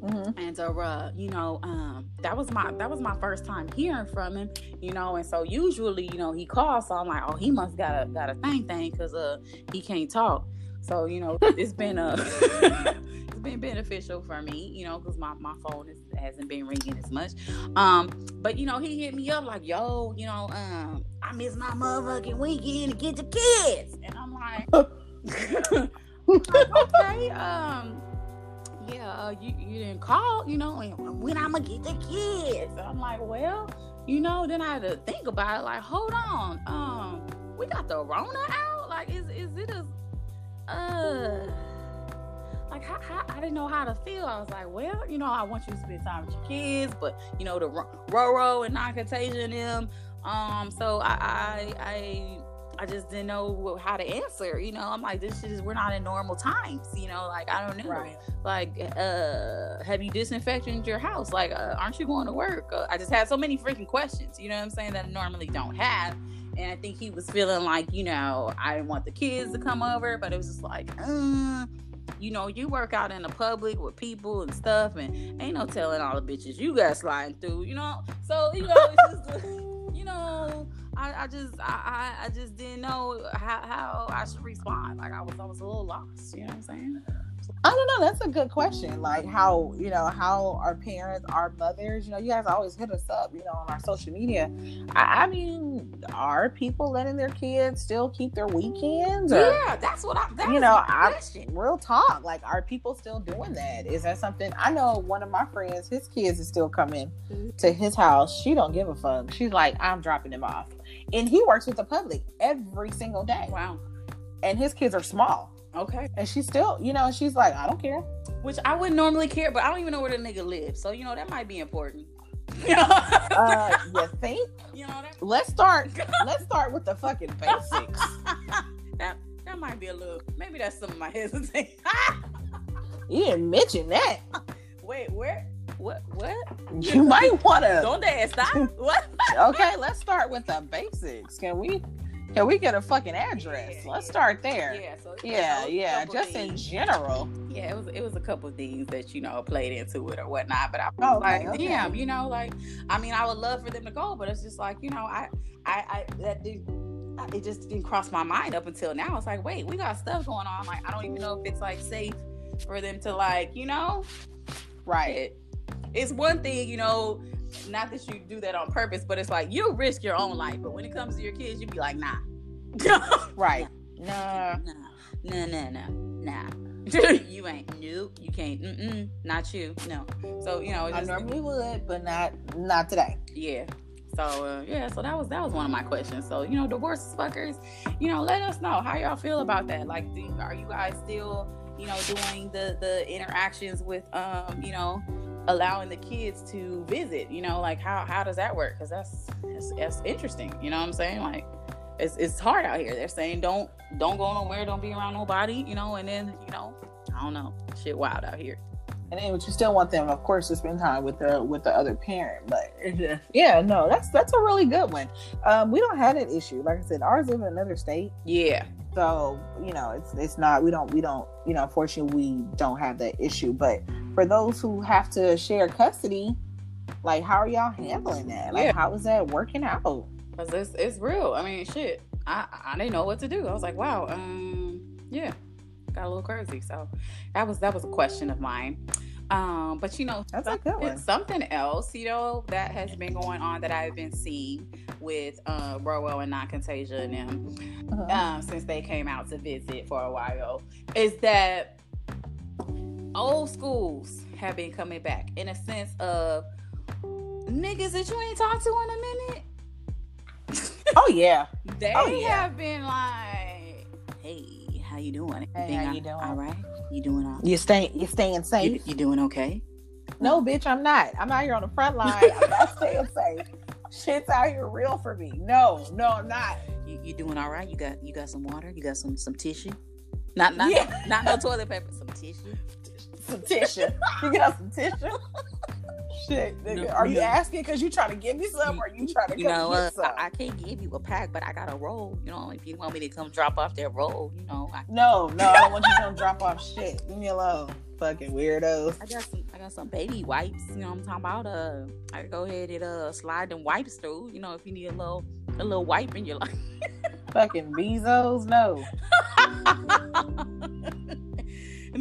Mm-hmm. and uh, you know, um, that was my that was my first time hearing from him, you know, and so usually, you know, he calls, so I'm like, oh, he must got a got a thing thing because uh he can't talk. So you know, it's been uh it's been beneficial for me, you know, because my my phone is, hasn't been ringing as much. Um, but you know, he hit me up like, yo, you know, um, I miss my motherfucking weekend to get the kids, and I'm like. I'm like, okay, um, yeah, uh, you, you didn't call, you know, and when I'm gonna get the kids. I'm like, well, you know, then I had to think about it, like, hold on, um, we got the Rona out? Like, is is it a uh like how, how, I didn't know how to feel. I was like, well, you know, I want you to spend time with your kids, but you know, the Ro- Roro and non-contagion them. Um, so I, I I I just didn't know how to answer. You know, I'm like, this shit is we're not in normal times. You know, like I don't know. Right. Like, uh, have you disinfected your house? Like, uh, aren't you going to work? Uh, I just had so many freaking questions. You know what I'm saying that I normally don't have. And I think he was feeling like, you know, I didn't want the kids to come over, but it was just like, uh, you know, you work out in the public with people and stuff, and ain't no telling all the bitches you got sliding through, you know. So you know, it's just, you know, I, I just, I, I just didn't know how, how I should respond. Like I was, I was a little lost. You know what I'm saying? I don't know. That's a good question. Like how you know how our parents, our mothers, you know, you guys always hit us up, you know, on our social media. I, I mean, are people letting their kids still keep their weekends? Or, yeah, that's what I. That you know, I, I real talk. Like, are people still doing that? Is that something? I know one of my friends, his kids is still coming mm-hmm. to his house. She don't give a fuck. She's like, I'm dropping them off, and he works with the public every single day. Wow. And his kids are small. Okay. And she's still, you know, she's like, I don't care. Which I wouldn't normally care, but I don't even know where the nigga lives. So, you know, that might be important. uh, you think? You know that? Let's start. let's start with the fucking basics. that that might be a little. Maybe that's some of my hesitation. you didn't mention that. Wait, where? What? What? You might want to. Don't they stop? What? okay, let's start with the basics. Can we? Can we get a fucking address? Yeah, Let's yeah. start there. Yeah. So Yeah, yeah. Just in general. Yeah, it was it was a couple things that you know played into it or whatnot. But I was Oh, like, okay. damn, you know, like I mean, I would love for them to go, but it's just like you know, I I I that did it just didn't cross my mind up until now. It's like, wait, we got stuff going on. Like I don't even know if it's like safe for them to like, you know, Right. It, it's one thing, you know, not that you do that on purpose, but it's like you risk your own life. But when it comes to your kids, you'd be like, nah. Right. Nah. Nah, nah, nah, nah, nah. you ain't. Nope. You can't. Mm-mm. Not you. No. So you know, I just, normally would, but not not today. yeah. So uh, yeah. So that was that was one of my questions. So you know, divorces fuckers. You know, let us know how y'all feel about that. Like, do, are you guys still you know doing the the interactions with um you know allowing the kids to visit? You know, like how how does that work? Because that's, that's that's interesting. You know what I'm saying? Like it's, it's hard out here. They're saying don't don't go nowhere, don't be around nobody, you know, and then you know, I don't know, shit wild out here. And then, but you still want them, of course, to spend time with the with the other parent. But yeah, no, that's that's a really good one. Um, we don't have that issue. Like I said, ours live in another state, Yeah, so you know, it's it's not. We don't we don't you know. Unfortunately, we don't have that issue. But for those who have to share custody, like how are y'all handling that? Like Yeah. how is that working out? cause it's it's real. I mean, shit, I I didn't know what to do. I was like, wow, um, yeah, got a little crazy. So that was that was a question of mine. Um, but you know, That's a good something, one. something else, you know, that has been going on that I've been seeing with uh Rowell and Non Contagia and them. Uh-huh. um, since they came out to visit for a while is that old schools have been coming back in a sense of niggas that you ain't talked to in a minute. Oh yeah, They Oh, yeah. have been like, "Hey, how you doing? Hey, how you doing? All right, you doing all? you staying you staying You, safe? you doing okay? No, bitch, I'm not. I'm out here on the front line. I'm not staying safe. Shit's out here real for me. No, no, I'm not. You, you doing all right? You got you got some water? You got some some tissue? Not not Yeah. not no toilet paper, some tissue. Some tissue. You got some tissue? Shit, nigga. No, are you asking because you trying to give me some, or you trying to you know, get uh, some? I, I can't give you a pack, but I got a roll. You know, if you want me to come drop off that roll, you know, I, no, no, I don't want you to come drop off shit. Leave me alone, fucking weirdos. I got some, I got some baby wipes. You know, what I'm talking about. Uh, I go ahead and uh slide them wipes through. You know, if you need a little, a little wipe in your life. Fucking Bezos, no.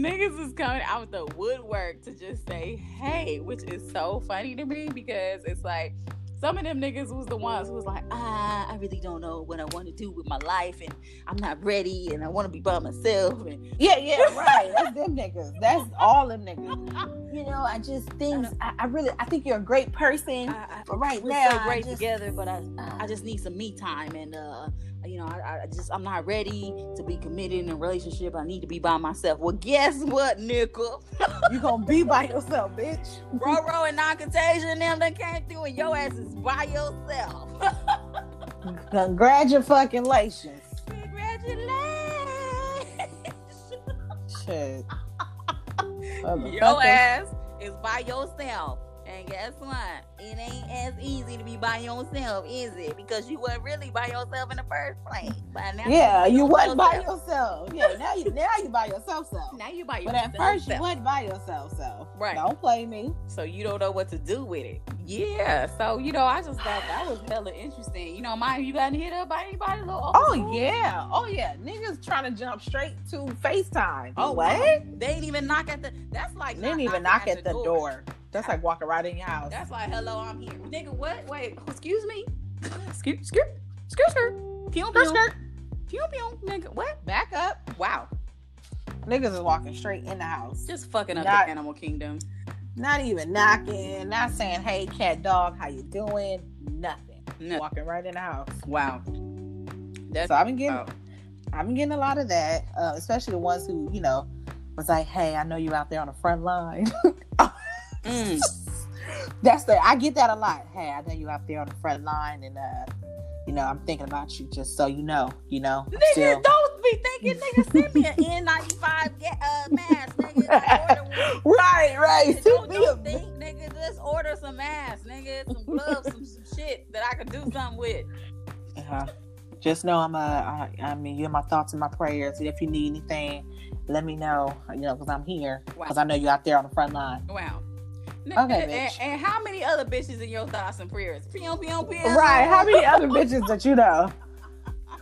Niggas is coming out the woodwork to just say, hey, which is so funny to me because it's like some of them niggas was the ones who was like, ah, I really don't know what I want to do with my life and I'm not ready and I want to be by myself and Yeah, yeah, right. That's them niggas. That's all them niggas. You know, I just things. I, I really, I think you're a great person. I, I, But right we're now, so great just- together, but I, uh, I just need some me time and uh you know I, I just I'm not ready to be committed in a relationship. I need to be by myself. Well, guess what, nickel? you gonna be by yourself, bitch. Roro and non-contagion them that came through and your ass is by yourself. Congratulations. Congratulations. Shit. your ass is by yourself. And guess what? It ain't as easy to be by yourself, is it? Because you weren't really by yourself in the first place. But now Yeah, you wasn't by yourself. yourself. Yeah, now you now you by yourself self. Now you by yourself. But at first you wasn't by yourself So Right. Don't play me. so you don't know what to do with it. Yeah. So you know, I just thought that was hella interesting. You know, mind you got hit up by anybody? Little old Oh school? yeah. Oh yeah. Niggas trying to jump straight to FaceTime. Oh what? wow. They didn't even knock at the. That's like They didn't even knock at the door. That's like walking right in your house. That's like, hello, I'm here. Nigga, what? Wait, excuse me. Excuse, excuse, excuse her. Pew, Skirt, pew, skirt. pew, pew. Nigga, what? Back up. Wow. Niggas is walking straight in the house. Just fucking up Not- the animal kingdom. Not even knocking, not saying, hey cat dog, how you doing? Nothing. No. Walking right in the house. Wow. That's So I've been getting oh, I've been getting a lot of that, uh, especially the ones who, you know, was like, "Hey, I know you out there on the front line." mm. That's the I get that a lot. Hey, I know you out there on the front line, and uh, you know, I'm thinking about you, just so you know. You know, Nigga, still- don't be thinking, nigga, send me an N95 get, uh, mask, nigga. Order right, right. Nigga, Don't, don't think, nigga, just order some masks, nigga, some gloves, some, some shit that I could do something with. Uh-huh. Just know I'm uh, I, I mean, you're my thoughts and my prayers. If you need anything, let me know. You know, because I'm here. Wow. Because I know you're out there on the front line. Wow. Okay, and, bitch. and how many other bitches in your thoughts and prayers? Pew, pew, pew. Right. How many other bitches that you know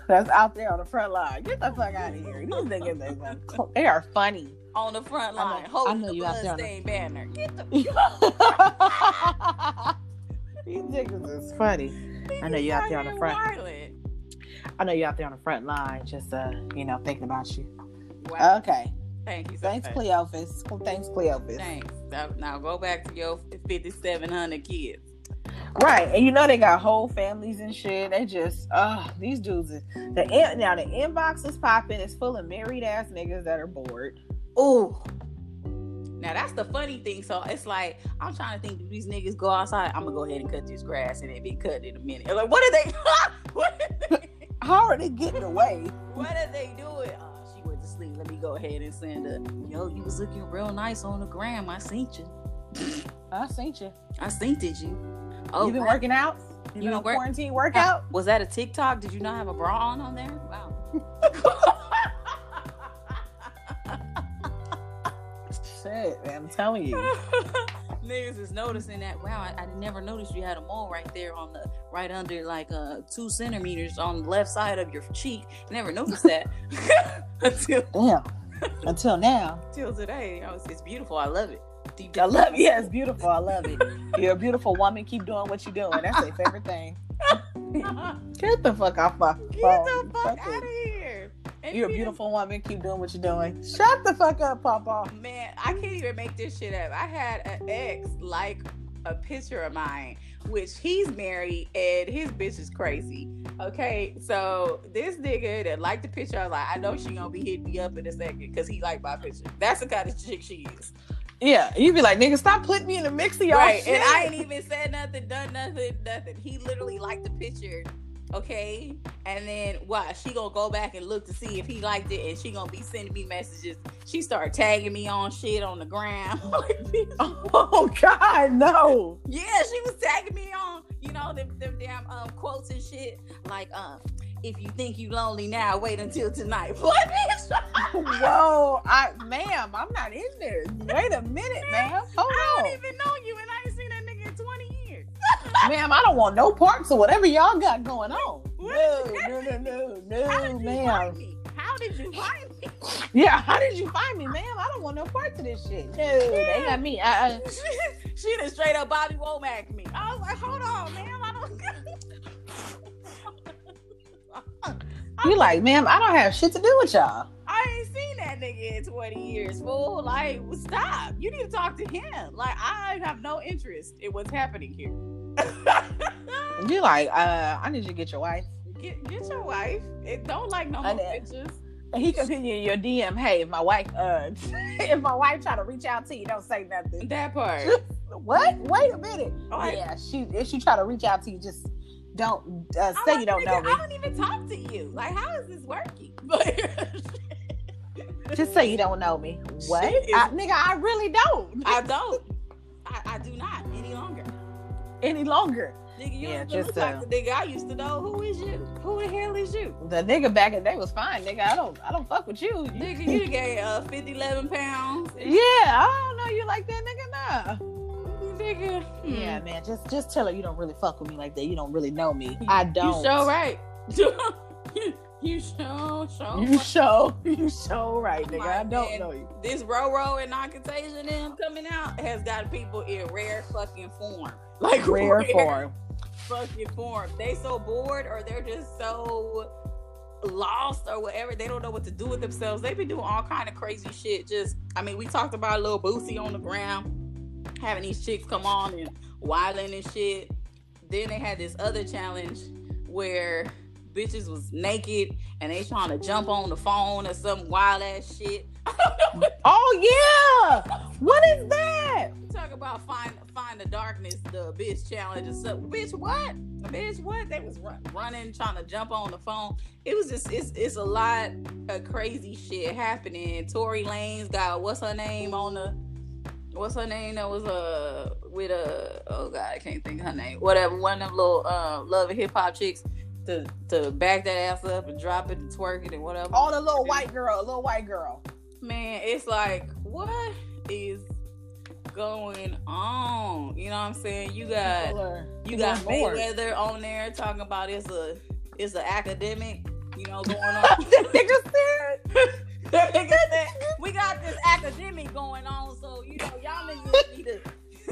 that's out there on the front line? Get the fuck out of here. These niggas, they, they are funny. on the front I know- line, I holding know the you out there the- bloodstained banner. Get the These niggas is funny. I know you out there on the front. Violent. I know you out there on the front line, just uh, you know, thinking about you. Wow. Okay. Thank you. So Thanks, much. Cleophas. Thanks, Cleophas. Thanks. Now, now go back to your 5,700 kids. Right, and you know they got whole families and shit. They just, uh, these dudes. Is, the in, now the inbox is popping. It's full of married ass niggas that are bored. Ooh. Now that's the funny thing. So it's like I'm trying to think. Do these niggas go outside? I'm gonna go ahead and cut this grass, and it be cut in a minute. Like, what are they? what are they? How are they getting away? What are they doing? She went to sleep. Let me go ahead and send her. Yo, you was looking real nice on the gram. I seen you. I seen you. I seen did you. Oh, you been working out? You You been on work- quarantine workout? Was that a TikTok? Did you not have a bra on on there? Wow. Shit, man, I'm telling you. Niggas is noticing that. Wow, I, I never noticed you had a right there on the right under like uh two centimeters on the left side of your cheek. Never noticed that until Damn. Until now. until today. I was, it's beautiful. I love it. Deep I love it. Yeah, it's beautiful. I love it. You're a beautiful woman. Keep doing what you're doing. That's their favorite thing. Get the fuck off my phone. Get the fuck Fuck out of here. And You're a you beautiful woman. Keep doing what you're doing. Shut the fuck up, Papa. Man, I can't even make this shit up. I had an ex like a picture of mine, which he's married and his bitch is crazy. Okay, so this nigga that liked the picture, I was like, I know she gonna be hitting me up in a second because he liked my picture. That's the kind of chick she is. Yeah, you'd be like, nigga, stop putting me in the mix of y'all right, shit. and I ain't even said nothing, done nothing, nothing. He literally liked the picture. Okay, and then what? She gonna go back and look to see if he liked it, and she gonna be sending me messages. She started tagging me on shit on the ground. Oh God, no. Yeah, she was tagging me on, you know, them, them damn um, quotes and shit. Like, um, if you think you lonely now, wait until tonight. What? Whoa, I, ma'am, I'm not in there. Wait a minute, ma'am. I Hold don't on, even know you, and I ma'am. I don't want no parts of whatever y'all got going on. No, no, no, no, no, ma'am. How did you find me? Yeah, how did you find me, ma'am? I don't want no parts of this shit. No, they got me. I, I, she done straight up Bobby Womack me. I was like, hold on, man. I don't. you like, ma'am? I don't have shit to do with y'all. I ain't seen that nigga in 20 years, fool. Like, stop. You need to talk to him. Like, I have no interest in what's happening here. You like, uh, I need you to get your wife. get, get your wife. It don't like no more. And he continue your DM. Hey, if my wife, uh, if my wife try to reach out to you, don't say nothing. That part. What? Wait a minute. Oh, I- yeah, she if she try to reach out to you, just don't uh, say like, you don't nigga, know me. I don't even talk to you. Like, how is this working? But Just say you don't know me. What? I, nigga, I really don't. I don't. I, I do not any longer. any longer. Nigga, you Yeah, just, look like uh, the nigga I used to know. Who is you? Who the hell is you? The nigga back in the day was fine, nigga. I don't I don't fuck with you. Nigga, you gained uh, 50, 11 pounds. Yeah, I don't know you like that, nigga. Nah. Nigga. hmm. Yeah, man. Just just tell her you don't really fuck with me like that. You don't really know me. I don't. You show right. you show, show. You show. You show right, nigga. I don't know you. this Roro and non-contagion them coming out has got people in rare fucking form. Like Rare form. fucking form. They so bored or they're just so lost or whatever. They don't know what to do with themselves. They be doing all kind of crazy shit. Just I mean, we talked about a little Boosie on the ground, having these chicks come on and wilding and shit. Then they had this other challenge where bitches was naked and they trying to jump on the phone or some wild ass shit. Oh yeah. What is that? Talk about find find the darkness, the bitch challenge and stuff. Bitch, what? Bitch, what? They was run, running, trying to jump on the phone. It was just it's it's a lot of crazy shit happening. Tory Lanez got what's her name on the what's her name that was uh with uh oh god I can't think of her name. Whatever, one of them little uh love and hip hop chicks to to back that ass up and drop it and twerk it and whatever. All the little white girl, a little white girl. man, it's like, what is going on? You know what I'm saying? You got you got. Mayweather on there talking about it's a it's an academic, you know, going on. that nigga said. That nigga said, we got this academic going on, so you know, y'all niggas need to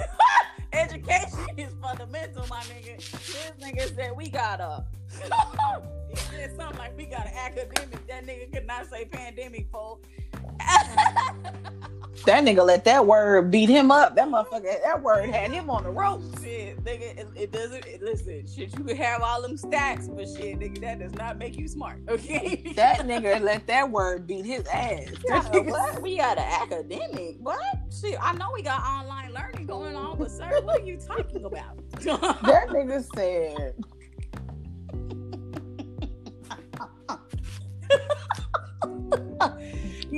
education is fundamental, my nigga. This nigga said we got a he said something like we got an academic. That nigga could not say pandemic, folks. That nigga let that word beat him up. That motherfucker, that word had him on the ropes. Shit, nigga, it, it doesn't. It, listen, shit, you can have all them stacks, but shit, nigga, that does not make you smart. Okay. That nigga let that word beat his ass. That what? We got an academic. What? Shit, I know we got online learning going on, but sir, what are you talking about? That nigga said.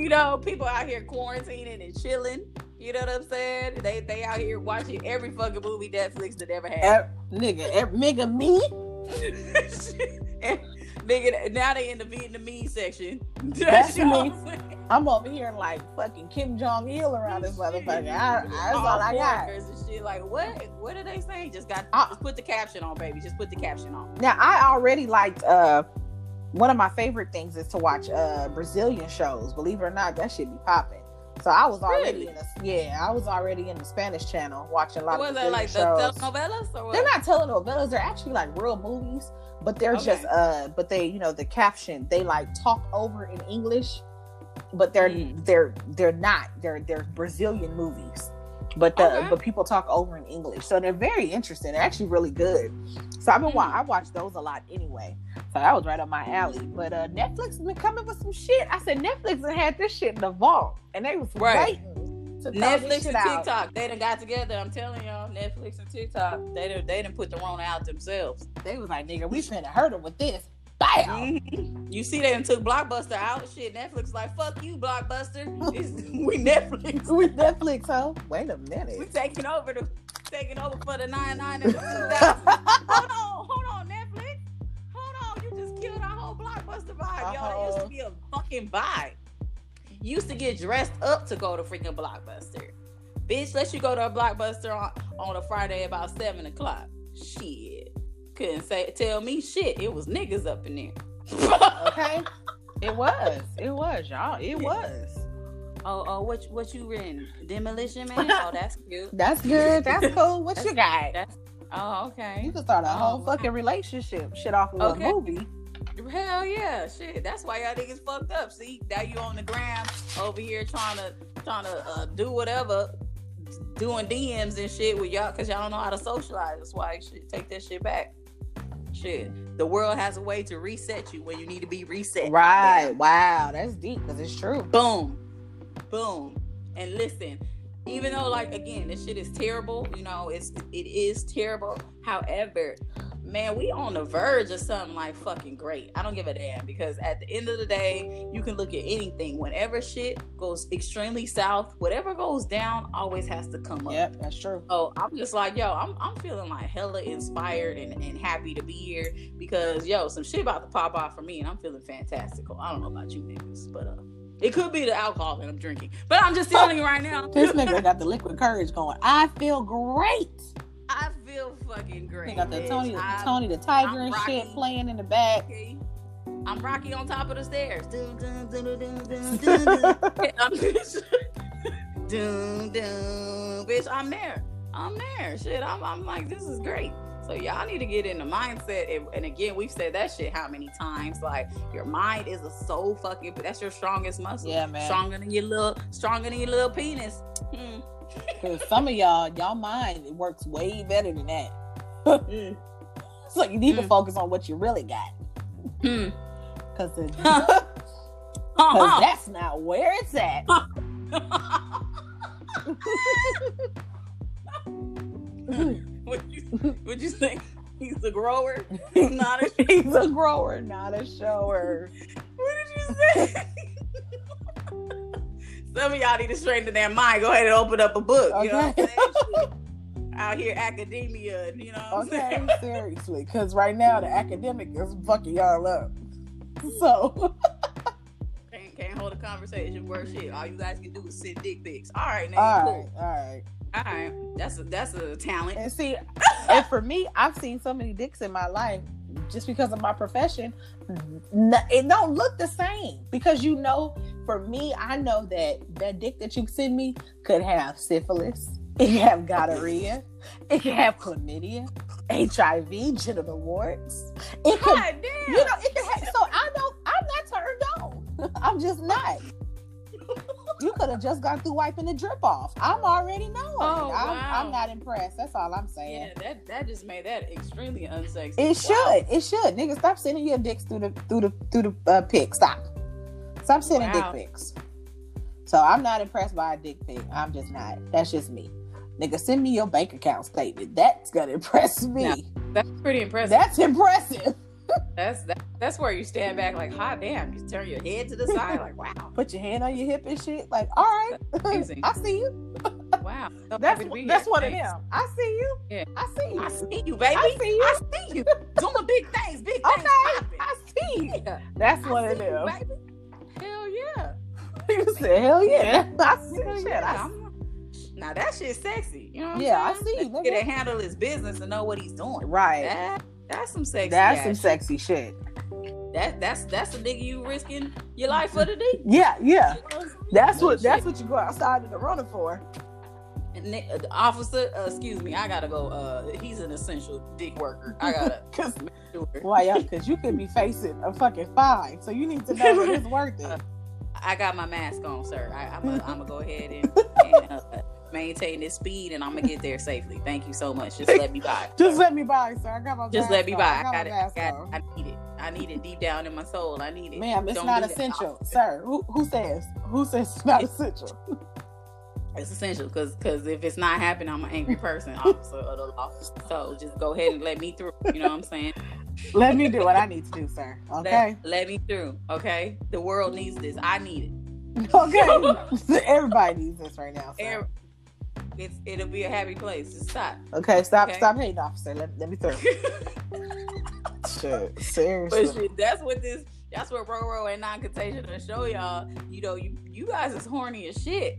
You know, people out here quarantining and chilling. You know what I'm saying? They they out here watching every fucking movie Netflix that ever had. "Eh, nigga, eh, nigga, me? Nigga, now they in the Vietnamese section. That's know me. I'm? Over here like fucking Kim Jong Il around this motherfucker. I, I, that's all I got. And shit. Like what? What are they saying? Just got I- just put the caption on, baby. Just put the caption on. Now I already liked uh one of my favorite things is to watch uh Brazilian shows. Believe it or not, that should be popping. So I was already Really? in the yeah, I was already in the Spanish channel watching a lot Was of that Brazilian like the shows. telenovelas or what? They're not telenovelas, they're actually like real movies, but they're Okay. just uh but they, you know, the caption, they like talk over in English, but they're Mm. they're they're not. They're they're Brazilian movies. But the Okay. but people talk over in English. So they're very interesting. They're actually really good. So I've been Mm. I watch those a lot anyway. So that was right up my alley. But uh Netflix has been coming with some shit. I said Netflix had this shit in the vault and they was Right. waiting to Netflix and out. TikTok, they done got together. I'm telling y'all, Netflix and TikTok, they done, they done put the Rona out themselves. They was like, nigga, we finna hurt them with this. Bam! Mhm. You see, they done took Blockbuster out. Shit, Netflix like, fuck you, Blockbuster. It's, we Netflix. We Netflix, huh? Wait a minute. We taking over the taking over for the 99 and the 2000. hold on, hold on, Netflix. Hold on, you just killed our whole blockbuster vibe, y'all. It used to be a fucking vibe. You used to get dressed up to go to freaking blockbuster. Bitch, let you go to a blockbuster on, on a Friday about seven o'clock. Shit. Couldn't say tell me shit. It was niggas up in there. okay? It was. It was, y'all. It was. oh, oh, what what you reading? Demolition Man? Oh, that's cute. That's good. That's cool. What you got? That's oh, okay. You can start a whole Oh, fucking relationship shit off of Okay. a movie. Hell yeah, shit. That's why y'all niggas fucked up. See, now you on the gram over here trying to trying to uh, do whatever, doing DMs and shit with y'all because y'all don't know how to socialize. That's why you should take that shit back. Shit, the world has a way to reset you when you need to be reset. Right. Wow. That's deep because it's true. Boom, boom. And listen, even though like again, this shit is terrible. You know, it's it is terrible. However, man, we on the verge of something like fucking great. I don't give a damn because at the end of the day, you can look at anything. Whenever shit goes extremely south, whatever goes down always has to come up. Yep, that's true. So I'm just like, yo, I'm, I'm feeling like hella inspired and, and happy to be here because yo, some shit about to pop off for me and I'm feeling fantastical. I don't know about you niggas, but uh it could be the alcohol that I'm drinking. But I'm just telling you right now. This nigga got the liquid courage going. I feel great. I feel fucking great. They got the bitch. Tony, I- Tony the Tiger I'm and shit Rocky. playing in the back. Okay. I'm Rocky on top of the stairs. Dun, dun, dun, dun, dun, dun, dun, dun. I'm dun, dun. Bitch, I'm there. I'm there. Shit, I'm, I'm like, this is great. So y'all need to get in the mindset. And, and again, we've said that shit how many times? Like your mind is a so fucking. That's your strongest muscle. Yeah, man. Stronger than your little. Stronger than your little penis. Hmm. Cause some of y'all, y'all mind it works way better than that. Mm. So you need to Mm. focus on what you really got. Hmm. Cause, Uh-huh. cause that's not where it's at. what you what you think? He's a grower, He's not a. He's a grower, not a shower. What did you say? Some of y'all need to straighten their mind. Go ahead and open up a book. You know what I'm saying? Out here, academia, you know. What Okay, I'm saying? seriously, because right now the academic is fucking y'all up. So Can't, can't hold a conversation worth shit. All you guys can do is send dick pics. All right, all cool. right, all right. All right, that's a that's a talent. And see, and for me, I've seen so many dicks in my life just because of my profession. It don't look the same because you know, for me, I know that that dick that you send me could have syphilis, it could have gonorrhea, it could have chlamydia, HIV, genital warts. It could, God damn. you know, it can have. So I don't. I'm not turned on. I'm just not. You could have just gone through wiping the drip off. I'm already knowing. Oh, I'm, wow. I'm not impressed. That's all I'm saying. yeah, that that just made that extremely unsexy. It Wow. should. It should. Nigga, stop sending your dicks through the through the through the uh, pic. Stop. Stop sending Wow. dick pics. So I'm not impressed by a dick pic. I'm just not. That's just me. Nigga, send me your bank account statement. That's gonna impress me. Now, That's pretty impressive. That's impressive. That's that, that's where you stand back like, hot damn, you turn your head to the side like, wow, Put your hand on your hip and shit. Like, all right. I see you. wow. So That's that's one of them. I see you. Yeah. I see you. I see you, baby. I see you. I see you. Doing big things, big things. Okay. I see you. Yeah. That's I one of see you, Said, hell yeah. I shit. yeah. Now that shit's sexy. You know what I'm Yeah, I see you, That nigga. nigga to handle his business and know what he's doing. Right. That, that's some sexy. Shit. That's some sexy shit. That that's that's the nigga you risking your life for the D. Yeah, yeah. You know what I'm saying? That's what that's what you go outside in the running for. And uh, the officer, uh, excuse me, I gotta go. Uh, he's an essential dick worker. I gotta Cause sure. why y'all cause you could be facing a fucking fine. So you need to know that it's worth it. I got my mask on, sir. I, I'm gonna go ahead and, and uh, maintain this speed, and I'm gonna get there safely. Thank you so much. Just let me by. Just let me by, sir. I got my Just let me by. I got, it. I got it. I need it. I need it deep down in my soul. I need it. Ma'am, it's Don't not that. essential. Sir, who who says? Who says it's not essential? It's essential because because if it's not happening, I'm an angry person, officer of the law. So just go ahead and let me through. You know what I'm saying? Let me do what I need to do, sir. Okay? Let, let me through. Okay. The world needs this. I need it. Okay. Everybody needs this right now. Sir. Every- It's it'll be a happy place. Just stop. Okay, stop Okay. stop hating, officer. Let, let me through. Shit. Seriously. But shit, that's what this. That's what Roro and non-contagion to show y'all. You know, you you guys is horny as shit.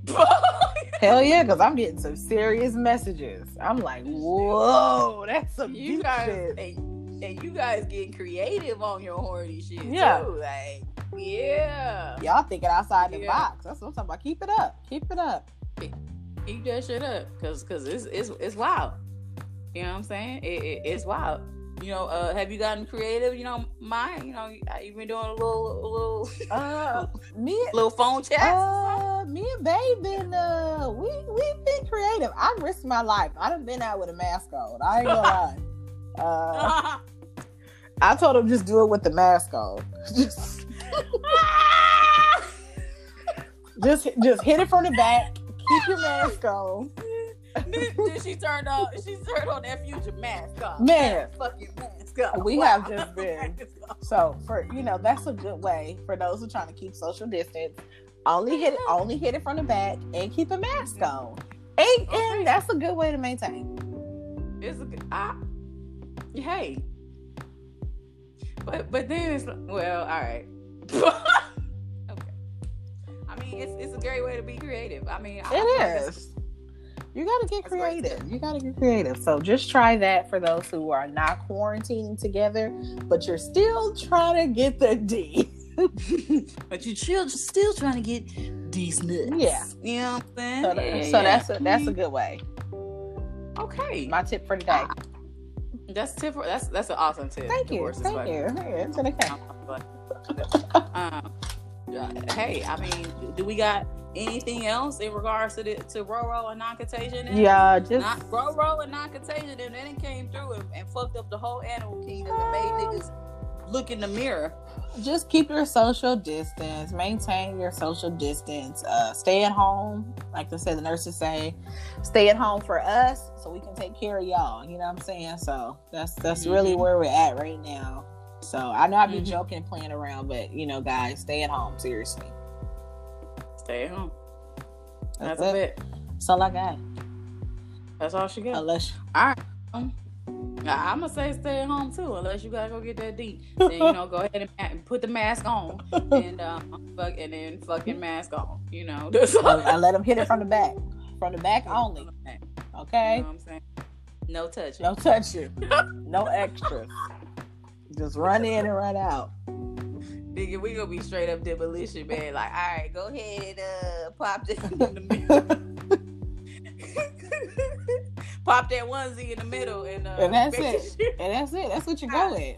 Hell yeah, because I'm getting some serious messages. I'm like, whoa, that's some you guys shit. And, and you guys getting creative on your horny shit Yeah. too. Like, yeah. Y'all thinking outside the Yeah. box. That's what I'm talking about. Keep it up. Keep it up. keep that shit up because because it's, it's it's wild you know what i'm saying it, it, it's wild you know uh have you gotten creative you know mine you know you've been doing a little a little Uh, me, little phone chats uh, me and Babe been, uh, we we've been creative. I risked my life. I done been out with a mask on. I ain't gonna lie. Uh, I told him just do it with the mask on. Just, just, just hit it from the back. Keep your mask on. then, she turned on. She turned on that future mask off. Man. Fucking mask. We Wow. have just been- So for you know, that's a good way for those who are trying to keep social distance. Only hit it, only hit it from the back and keep a mask on. And, Okay. and that's a good way to maintain. It's a good. I, hey. But but then it's well, all right. okay. I mean, it's it's a great way to be creative. I mean, I It it's- is. You gotta get creative. You gotta get creative. So just try that for those who are not quarantining together, but you're still trying to get the D. but you're still still trying to get these nuts. Yeah. You know what I'm saying? So, Yeah, so yeah. that's a that's a mm-hmm. good way. okay. My tip for today. Ah. That's tip. For, that's that's an awesome tip. Thank you. Divorce Thank you. Yeah, It's okay. um, uh, hey, I mean, do we got anything else in regards to the to Roro and non-contagion? Yeah, just Not Roro and non-contagion, and then it came through and, and fucked up the whole animal kingdom and made niggas look in the mirror. just keep your social distance. Maintain your social distance. Uh stay at home. Like I said the nurses say stay at home for us so we can take care of y'all. You know what i'm saying? So that's that's really Mhm. where we're at right now. So i know i've been Mhm. joking playing around but you know guys stay at home seriously. Stay at home. that's, That's, a it. that's all i got. That's all she got. unless I'm gonna say stay at home too, unless you gotta go get that D. Then you know, go ahead and put the mask on, and um, fuck, and then fucking mask on. You know, that's all. I, I let them hit it from the back from the back only You know okay what I'm saying? No touching. no touching no extras just run in and run out Nigga, we gonna be straight up demolition, man. Like, all right, go ahead, uh, pop this in the middle. pop that onesie in the middle, and uh, And that's it. and that's it that's what you go with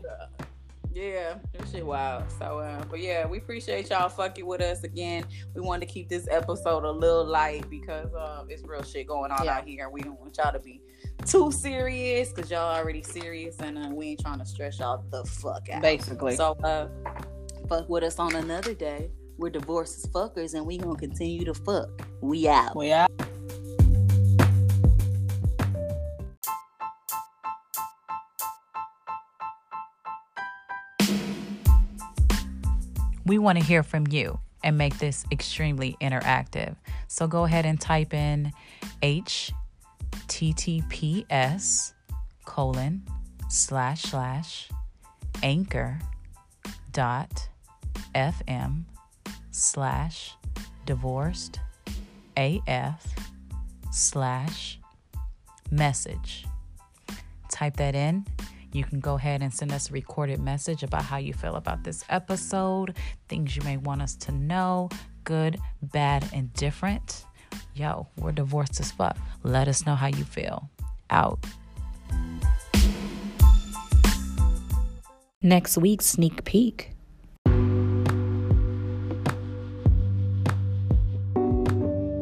Yeah, that shit wild. So, uh, but yeah, we appreciate y'all fucking with us again. We wanted to keep this episode a little light because um, it's real shit going on Yeah. out here, and we don't want y'all to be too serious because y'all already serious, and uh, we ain't trying to stress y'all the fuck out. basically So, uh, fuck with us on another day. We're divorced as fuckers, and we gonna continue to fuck. We out. we out We want to hear from you and make this extremely interactive. So go ahead and type in https colon slash slash anchor dot fm slash divorced af slash message. Type that in. You can go ahead and send us a recorded message about how you feel about this episode, things you may want us to know, good, bad, and different. Yo, we're divorced as fuck. Let us know how you feel. Out. Next week's sneak peek.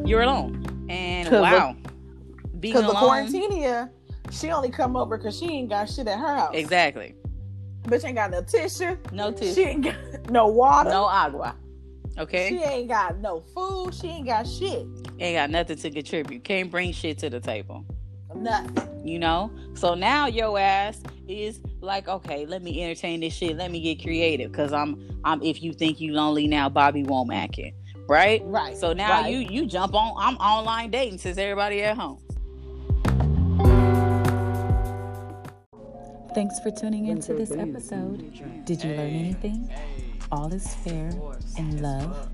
You're alone, And wow, Because the alone. quarantinia, she only come over because she ain't got shit at her house. Exactly. Bitch ain't got no tissue. No She tissue. ain't got no water. No agua. Okay. She ain't got no food. She ain't got shit. Ain't got nothing to contribute. Can't bring shit to the table. Nothing. You know? So now your ass is like, okay, let me entertain this shit. Let me get creative. Cause I'm I'm if you think you lonely now, Bobby Womack it. Right? Right. So now Right. you you jump on I'm online dating since everybody at home. Thanks for tuning into this episode. Did you learn anything? All is fair in love,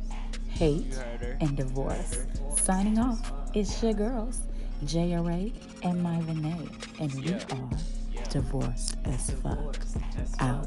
hate, and divorce. Signing off, it's your girls, JRA and my Vinay, and we are divorced as fuck. Out.